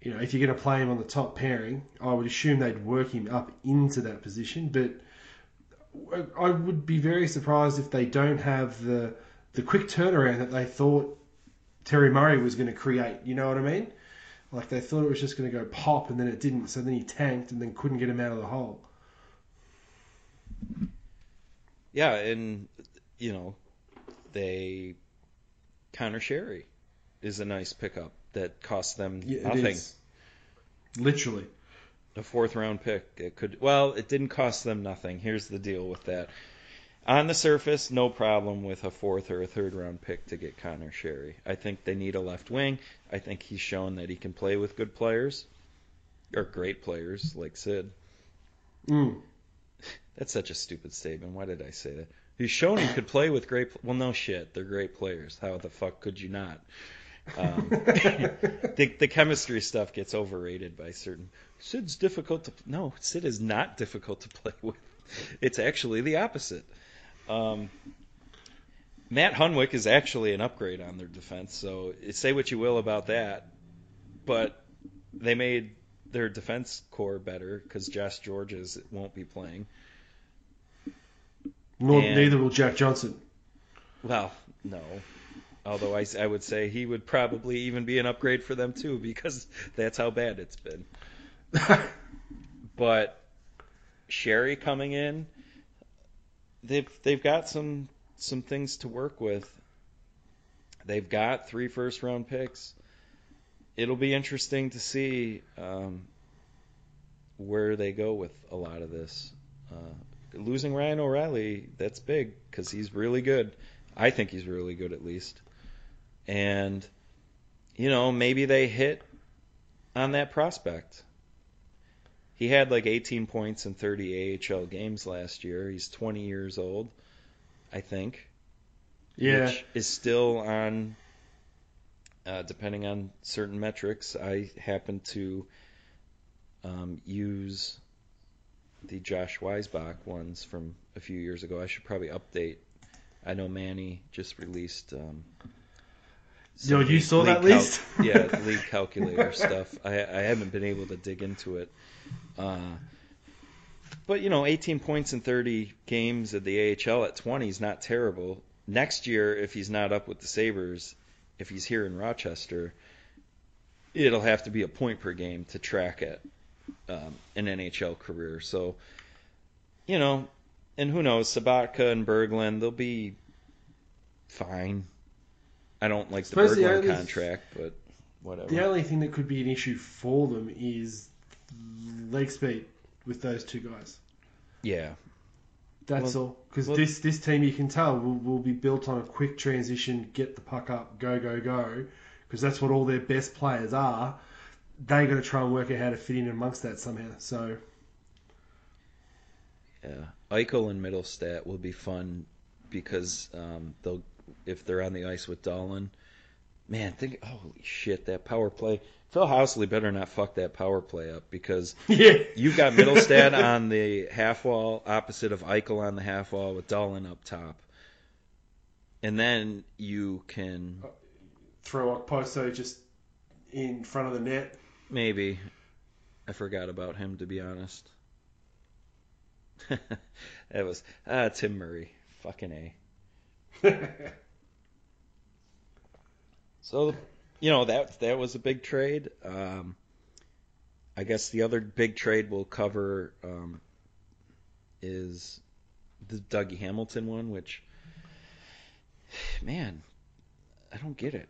You know, if you're going to play him on the top pairing, I would assume they'd work him up into that position. But I would be very surprised if they don't have the the quick turnaround that they thought Terry Murray was going to create. You know what I mean? Like they thought it was just going to go pop, and then it didn't. So then he tanked, and then couldn't get him out of the hole. Yeah, and you know, they Conor Sheary is a nice pickup that costs them Yeah, it nothing. is. Literally. A fourth round pick. It could well, it didn't cost them nothing. Here's the deal with that. On the surface, no problem with a fourth or a third round pick to get Conor Sheary. I think they need a left wing. I think he's shown that he can play with good players or great players like Sid. Mm. That's such a stupid statement. Why did I say that? He's shown he could play with great. Well, no shit. They're great players. How the fuck could you not? Um, the, the chemistry stuff gets overrated by certain. Sid's difficult to. No, Sid is not difficult to play with. It's actually the opposite. Um, Matt Hunwick is actually an upgrade on their defense. So say what you will about that, but they made their defense core better because Josh Gorges won't be playing. Nor, And- neither will Jack Johnson. Well, no. Although I, I would say he would probably even be an upgrade for them too because that's how bad it's been. But Sheary coming in, they've they've got some some things to work with. They've got three first round picks. It'll be interesting to see um, where they go with a lot of this. Uh, losing Ryan O'Reilly, that's big because he's really good. I think he's really good at least. And, you know, maybe they hit on that prospect. He had like 18 points in 30 AHL games last year. He's 20 years old, I think. Yeah. Which is still on, uh, depending on certain metrics. I happen to um, use the Josh Weissbock ones from a few years ago. I should probably update. I know Manny just released. Um, Yo, you saw that list? yeah, league calculator stuff. I, I haven't been able to dig into it. Uh, but you know, 18 points in 30 games at the AHL at 20 is not terrible. Next year, if he's not up with the Sabres, if he's here in Rochester, it'll have to be a point per game to track it um, an NHL career. So, you know, and who knows, Sobotka and Berglund, they'll be fine. I don't like the Suppose the Berglund only- contract, but whatever. The only thing that could be an issue for them is leg speed with those two guys. yeah. That's Well- all. Because well- this this team, you can tell, will, will be built on a quick transition, get the puck up, go go go. Because that's what all their best players are. They got to try and work out how to fit in amongst that somehow. So Yeah, Eichel and Mittelstadt will be fun because um, they'll if they're on the ice with Dahlin. Man, think holy shit that power play. Phil Housley better not fuck that power play up because yeah, you've got Mittelstadt on the half wall opposite of Eichel on the half wall with Dahlin up top, and then you can throw a Okposo just in front of the net. Maybe. I forgot about him to be honest. that was ah Tim Murray, fucking a. So, you know that that was a big trade. Um, I guess the other big trade we'll cover um, is the Dougie Hamilton one, which, man, I don't get it.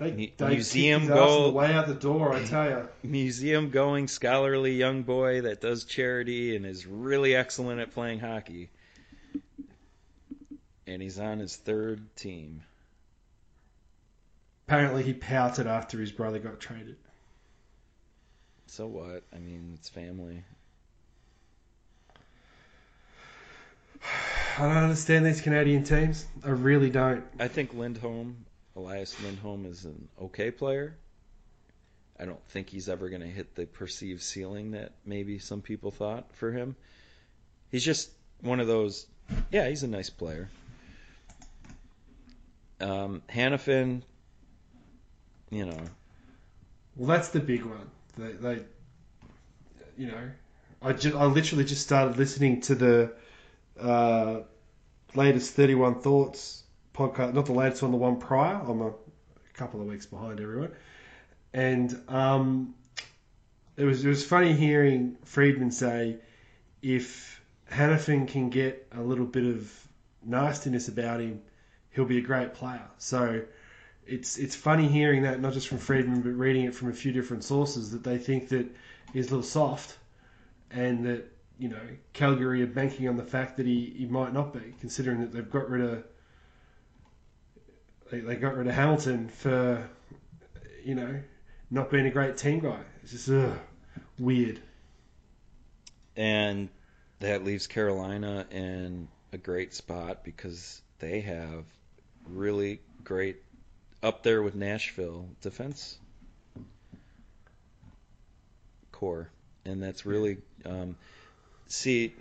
They, they museum kicked his ass on goal. the way out the door. I tell you. Museum going, scholarly young boy that does charity and is really excellent at playing hockey. And he's on his third team. Apparently, he pouted after his brother got traded. So what? I mean, it's family. I don't understand these Canadian teams. I really don't. I think Lindholm, Elias Lindholm, is an okay player. I don't think he's ever going to hit the perceived ceiling that maybe some people thought for him. He's just one of those. Yeah, he's a nice player. Um, Hanifin, you know, Well, that's the big one. They, they you know, I just, I literally just started listening to the uh, latest Thirty One Thoughts podcast. Not the latest one, the one prior. I'm a couple of weeks behind everyone, and um, it was it was funny hearing Friedman say if Hanifin can get a little bit of nastiness about him, he'll be a great player. So it's it's funny hearing that not just from Friedman but reading it from a few different sources that they think that he's a little soft and that you know Calgary are banking on the fact that he, he might not be considering that they've got rid of they, they got rid of Hamilton for you know not being a great team guy it's just ugh, weird and that leaves Carolina in a great spot because they have really great up there with Nashville defense core, and that's really um, see.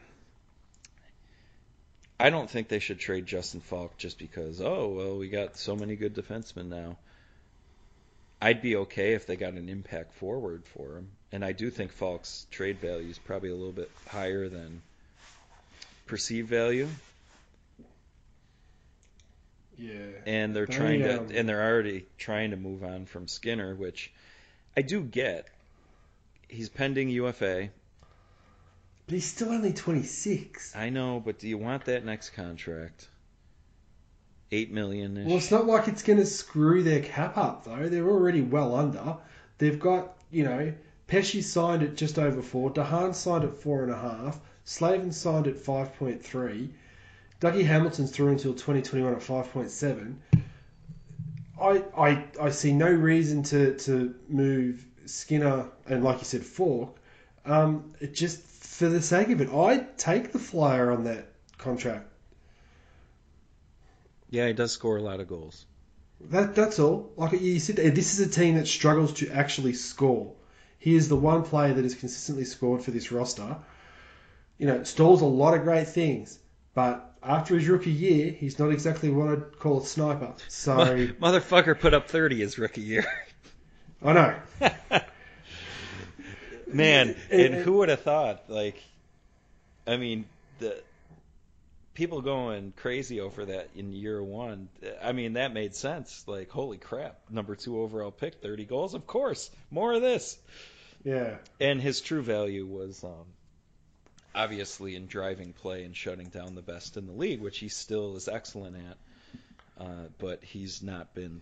I don't think they should trade Justin Faulk just because oh well we got so many good defensemen now. I'd be okay if they got an impact forward for him, and I do think Faulk's trade value is probably a little bit higher than perceived value yeah and they're They, trying to um, and they're already trying to move on from Skinner, which I do get. He's pending UFA. But he's still only 26 I know, but do you want that next contract? Eight million. Well, it's not like it's going to screw their cap up, though. They're already well under. They've got, you know, Pesce signed at just over four. de Haan signed at four and a half. Slavin signed at 5.3. Dougie Hamilton's through until 2021 at 5.7. I, I, I see no reason to, to move Skinner and, like you said, Faulk. Um, it just for the sake of it, I'd take the flyer on that contract. yeah, he does score a lot of goals. That that's all. Like you said, this is a team that struggles to actually score. He is the one player that has consistently scored for this roster. You know, Staal's a lot of great things, but after his rookie year, he's not exactly what I'd call a sniper. So Motherfucker put up thirty his rookie year. I know. Man, And- and who would have thought? Like, I mean, the people going crazy over that in year one. I mean, that made sense. Like, holy crap, number two overall pick, thirty goals. Of course, more of this. Yeah. And his true value was um, obviously in driving play and shutting down the best in the league, which he still is excellent at. Uh, but he's not been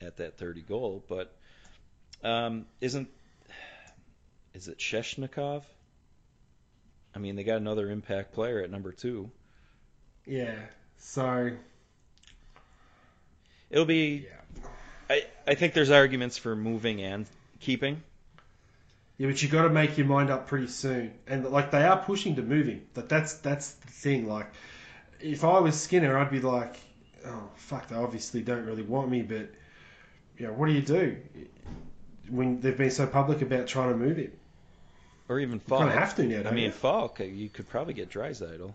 at that 30 goal. But um, isn't is it Svechnikov? I mean, they got another impact player at number two. Yeah. So It'll be. yeah. I I think there's arguments for moving and keeping. Yeah, but you got to make your mind up pretty soon, and like they are pushing to move him. But that's that's the thing. Like, if I was Skinner, I'd be like, oh fuck, they obviously don't really want me, but you know, what do you do when they've been so public about trying to move him? Or even You Faulk. kind of have to now. I mean, you? Faulk, uh, you could probably get Draisaitl.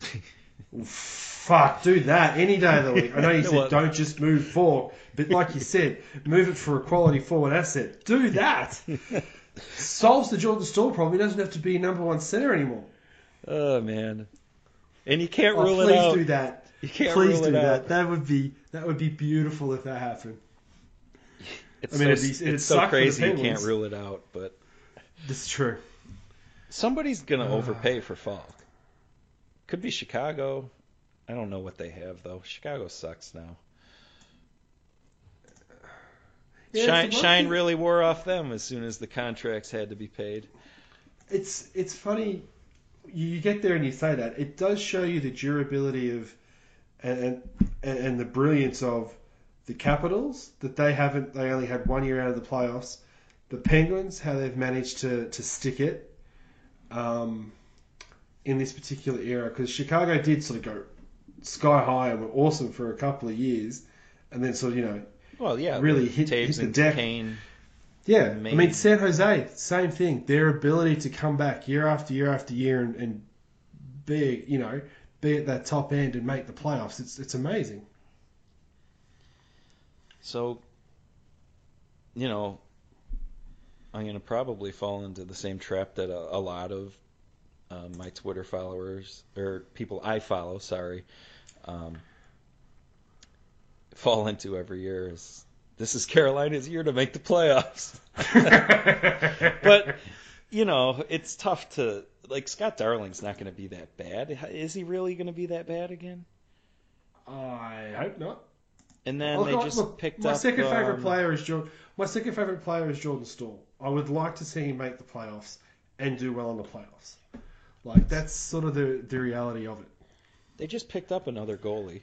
Fuck, do that any day of the week. I know you said Well- don't just move forward, but like you said, move it for a quality forward asset. Do that. Solves the Jordan Staal problem. He doesn't have to be number one center anymore. Oh man, and you can't Oh, rule it out. please do that. You can't Please rule do it that. out. That would be that would be beautiful if that happened. It's I mean, so, it'd it's so suck for the crazy you can't rule it out. But That's true. somebody's gonna Ah. overpay for Faulk. Could be Chicago. I don't know what they have though. Chicago sucks now. Yeah, Shine, it's Shine really wore off them as soon as the contracts had to be paid. It's it's funny. You you get there and you say that it does show you the durability of and and, and the brilliance of the Capitals that they haven't. They only had one year out of the playoffs. the Penguins, how they've managed to, to stick it um, in this particular era, because Chicago did sort of go sky high and were awesome for a couple of years, and then sort of, you know, Well, yeah, Really hit- hit the deck. Kane. Yeah, I mean San Jose, same thing. Their ability to come back year after year after year and, and be, you know, be at that top end and make the playoffs. It's it's amazing. So, you know, I'm going to probably fall into the same trap that a, a lot of uh, my Twitter followers, or people I follow, sorry, um, fall into every year. Is this is Carolina's year to make the playoffs? but you know, it's tough to like Scott Darling's not going to be that bad. Is he really going to be that bad again? I hope not. And then they just look, picked my up. second favorite um, player is Jordan. My second favorite player is Jordan Staal. I would like to see him make the playoffs and do well in the playoffs. Like that's sort of the the reality of it. They just picked up another goalie.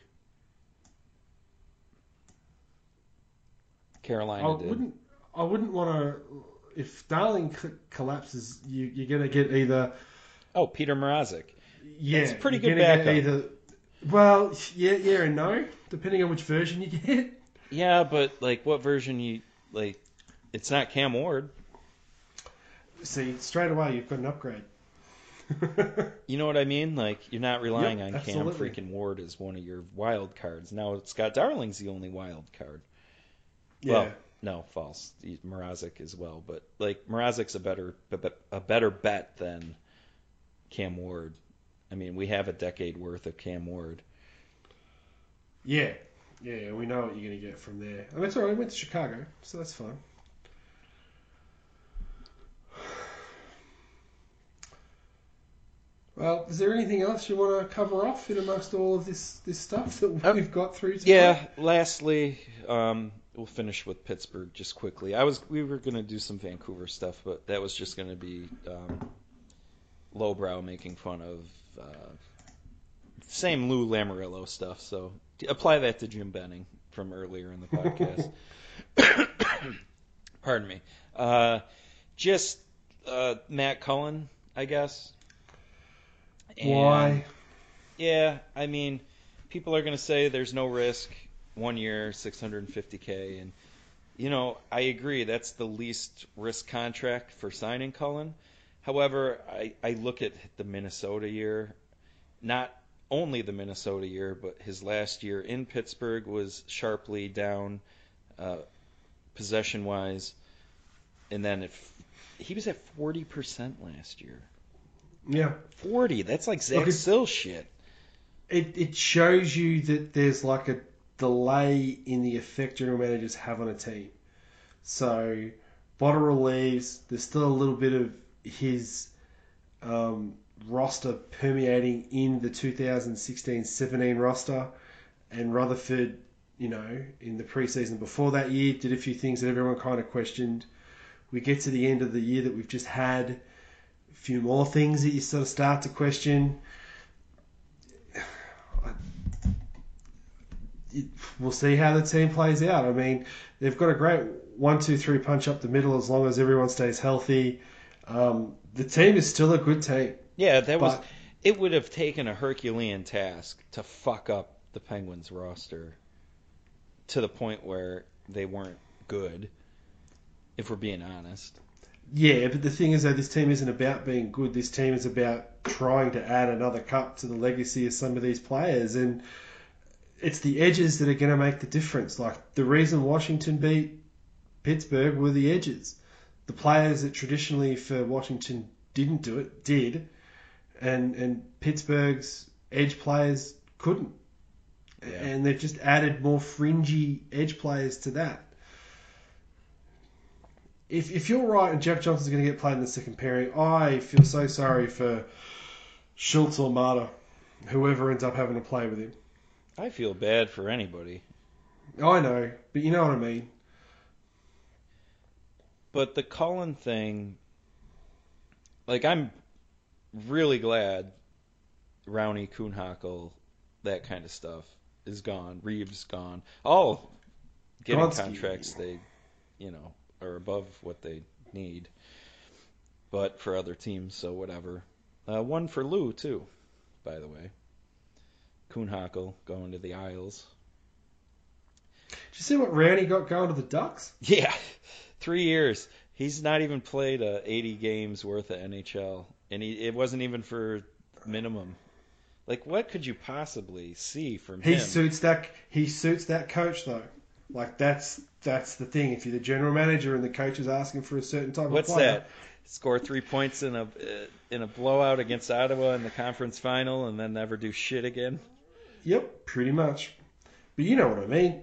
Carolina I did. wouldn't. I wouldn't want to. If Darling c- collapses, you, you're going to get either. Oh, Petr Mrazek. Yeah, It's a pretty good gonna get backup. Either, well, yeah, yeah, and no, depending on which version you get. Yeah, but like, what version you like? It's not Cam Ward. See, straight away you've got an upgrade. You know what I mean? Like, you're not relying Yep, on absolutely. Cam freaking Ward as one of your wild cards. Now Scott Darling's the only wild card. yeah, Well, no, false. Mrazek as well, but like Mrazek's a better a better bet than Cam Ward. I mean, we have a decade worth of Cam Ward. yeah, yeah. We know what you're going to get from there. I mean, it's alright. I went to Chicago, so that's fine. Well, is there anything else you want to cover off in amongst all of this this stuff that Uh, we've got through? Tonight? Yeah. Lastly, um, we'll finish with Pittsburgh just quickly. I was we were gonna do some Vancouver stuff, but that was just gonna be um, lowbrow making fun of uh, same Lou Lamoriello stuff. So apply that to Jim Benning from earlier in the podcast. Pardon me. Uh, just uh, Matt Cullen, I guess. And- Why? yeah, I mean, people are going to say there's no risk. One year, 650k, and you know, I agree. That's the least risk contract for signing Cullen. However, I, I look at the Minnesota year, not only the Minnesota year, but his last year in Pittsburgh was sharply down, uh, possession wise, and then if he was at 40% last year. Yeah. 40, that's like Zach Look, Sill shit. it, it shows you that there's like a delay in the effect general managers have on a team. So Botterill leaves. There's still a little bit of his um, roster permeating in the 2016-17 roster, and Rutherford, you know, in the preseason before that year, did a few things that everyone kind of questioned. We get to the end of the year that we've just had, a few more things that you sort of start to question. we'll see how the team plays out. I mean, they've got a great one, two, three punch up the middle as long as everyone stays healthy. Um, the team is still a good team. Yeah, that was. It would have taken a Herculean task to fuck up the Penguins roster to the point where they weren't good. If we're being honest. Yeah, but the thing is, though, this team isn't about being good. This team is about trying to add another cup to the legacy of some of these players, and it's the edges that are going to make the difference. Like the reason Washington beat Pittsburgh were the edges. The players that traditionally for Washington didn't do it did, and and Pittsburgh's edge players couldn't, Yeah. and they've just added more fringy edge players to that. If, if you're right and Jeff Johnson's going to get played in the second pairing, I feel so sorry for Schultz or Maatta, whoever ends up having to play with him. I feel bad for anybody. I know, but you know what I mean. But the Cullen thing, like, I'm really glad Rowney, Kuhnhackl, that kind of stuff is gone. Reaves gone. All getting contracts they, you know, are above what they need. But for other teams, so whatever. Uh, one for Lou too, by the way. Kuhnhackl going to the Isles. Did you see what Rowney got going to the Ducks? Yeah, three years. He's not even played uh, 80 games worth of NHL, and he, it wasn't even for minimum. Like, what could you possibly see from He him? suits that. He suits that coach though. Like that's that's the thing. If you're the general manager and the coach is asking for a certain type What's of player, what's that? Score three points in a uh, in a blowout against Ottawa in the conference final, and then never do shit again. Yep, pretty much. But you know what I mean.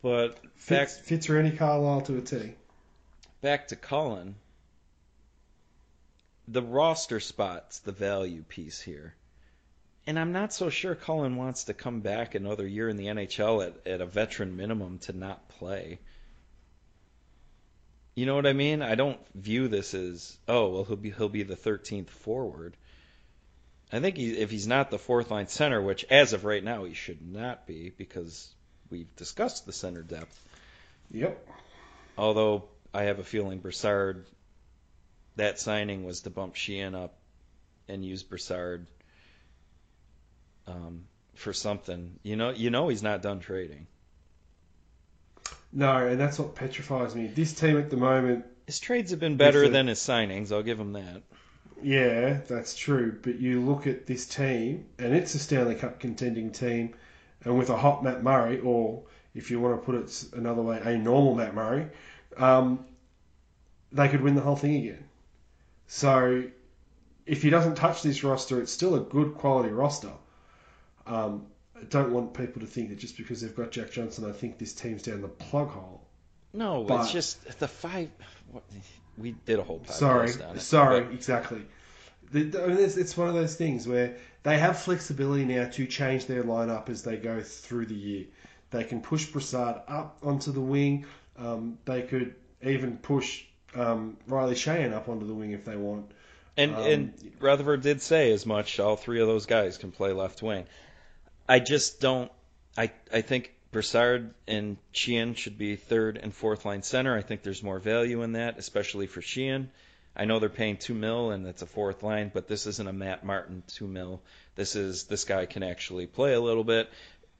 But back Fits, fits Randy Carlyle to a T. back to Cullen. The roster spot's the value piece here. And I'm not so sure Cullen wants to come back another year in the NHL at, at a veteran minimum to not play. You know what I mean? I don't view this as oh well he'll be he'll be the 13th forward. I think he, if he's not the fourth line center, which as of right now he should not be because we've discussed the center depth. Yep. Although I have a feeling Brassard, that signing was to bump Sheahan up and use Brassard um, for something. You know, you know he's not done trading. No, and that's what petrifies me. This team at the moment, His trades have been better the- than his signings. I'll give him that. yeah, that's true. But you look at this team, and it's a Stanley Cup contending team, and with a hot Matt Murray, or if you want to put it another way, a normal Matt Murray, um, they could win the whole thing again. So if he doesn't touch this roster, it's still a good quality roster. Um, I don't want people to think that just because they've got Jack Johnson, I think this team's down the plug hole. No, But- it's just the five. What, we did a whole podcast Sorry, on it. sorry, exactly. The, I mean, it's, it's one of those things where they have flexibility now to change their lineup as they go through the year. They can push Brassard up onto the wing. Um, they could even push um, Riley Sheahan up onto the wing if they want. And Um, and Rutherford did say as much. All three of those guys can play left wing. I just don't. I I think Brassard and Sheahan should be third and fourth line center. I think there's more value in that, especially for Sheahan. I know they're paying two mil and it's a fourth line, but this isn't a Matt Martin two mil. This is this guy can actually play a little bit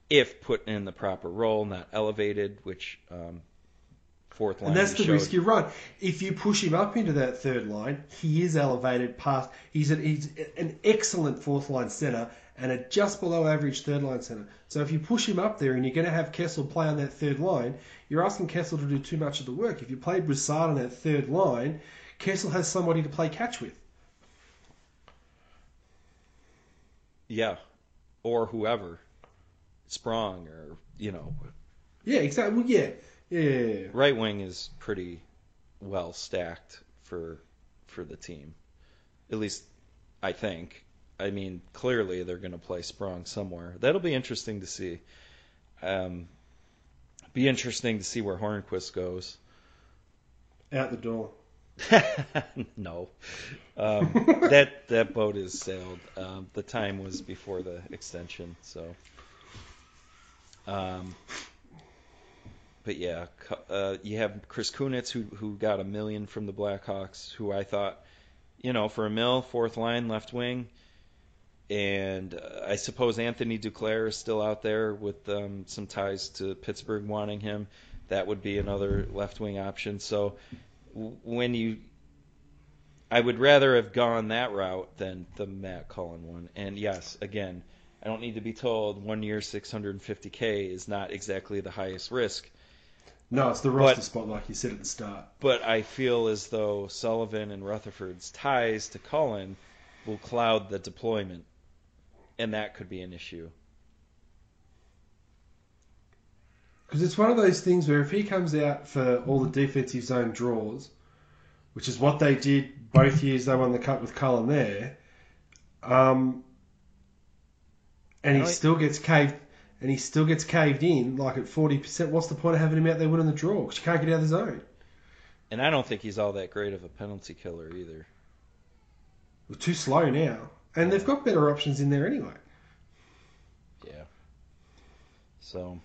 if put in the proper role, not elevated, which um, fourth line And that's the showed. risk you run. If you push him up into that third line, he is elevated past. He's, a, he's an excellent fourth line center and a just below average third line center. So if you push him up there and you're going to have Kessel play on that third line, you're asking Kessel to do too much of the work. If you play Brassard on that third line, Kessel has somebody to play catch with. Yeah, or whoever, Sprong or you know, Yeah, exactly. Well, yeah, yeah, yeah, yeah. right wing is pretty well stacked for for the team. At least I think. I mean, clearly they're going to play Sprong somewhere. That'll be interesting to see. Um, be interesting to see where Hornqvist goes. Out the door. no, um, that that boat is sailed. Um, the time was before the extension, so. Um, but yeah, uh, you have Chris Kunitz who who got a million from the Blackhawks, who I thought, you know, for a mill, fourth line, left wing, and uh, I suppose Anthony Duclair is still out there with um, some ties to Pittsburgh wanting him. That would be another left wing option. So when you I would rather have gone that route than the Matt Cullen one. And yes, again, I don't need to be told one year 650k is not exactly the highest risk, No, it's the roster But- spot, like you said at the start. but I feel as though Sullivan and Rutherford's ties to Cullen will cloud the deployment, and that could be an issue. Because it's one of those things where if he comes out for all the defensive zone draws, which is what they did both years they won the cup with Cullen there, um, and he still gets caved, and he still gets caved in like at forty percent. What's the point of having him out there winning the draw? Because you can't get out of the zone. And I don't think he's all that great of a penalty killer either. We're too slow now, and they've got better options in there anyway. Yeah. So,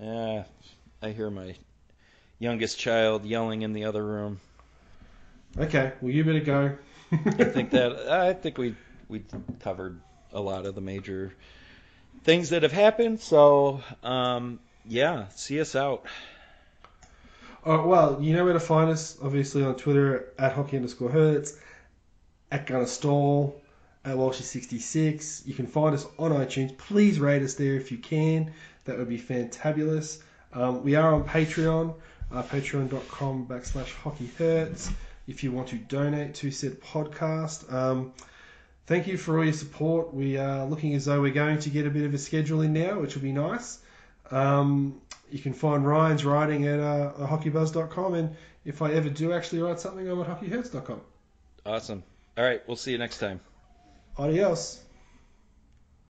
yeah, I hear my youngest child yelling in the other room. Okay, well you better go. I think that I think we we covered a lot of the major things that have happened. So um, yeah, see us out. Oh, well, you know where to find us. Obviously on Twitter at hockey underscore hurts, at Gunner Stall, at Walshy66. You can find us on iTunes. Please rate us there if you can. That would be fantabulous. Um, we are on Patreon, uh, patreon.com backslash hockey hurts. If you want to donate to said podcast. Um, thank you for all your support. We are looking as though we're going to get a bit of a schedule in now, which will be nice. Um, you can find Ryan's writing at uh, hockeybuzz.com, and if I ever do actually write something, I'm at hockeyhurts.com. Awesome. All right, we'll see you next time. Adios.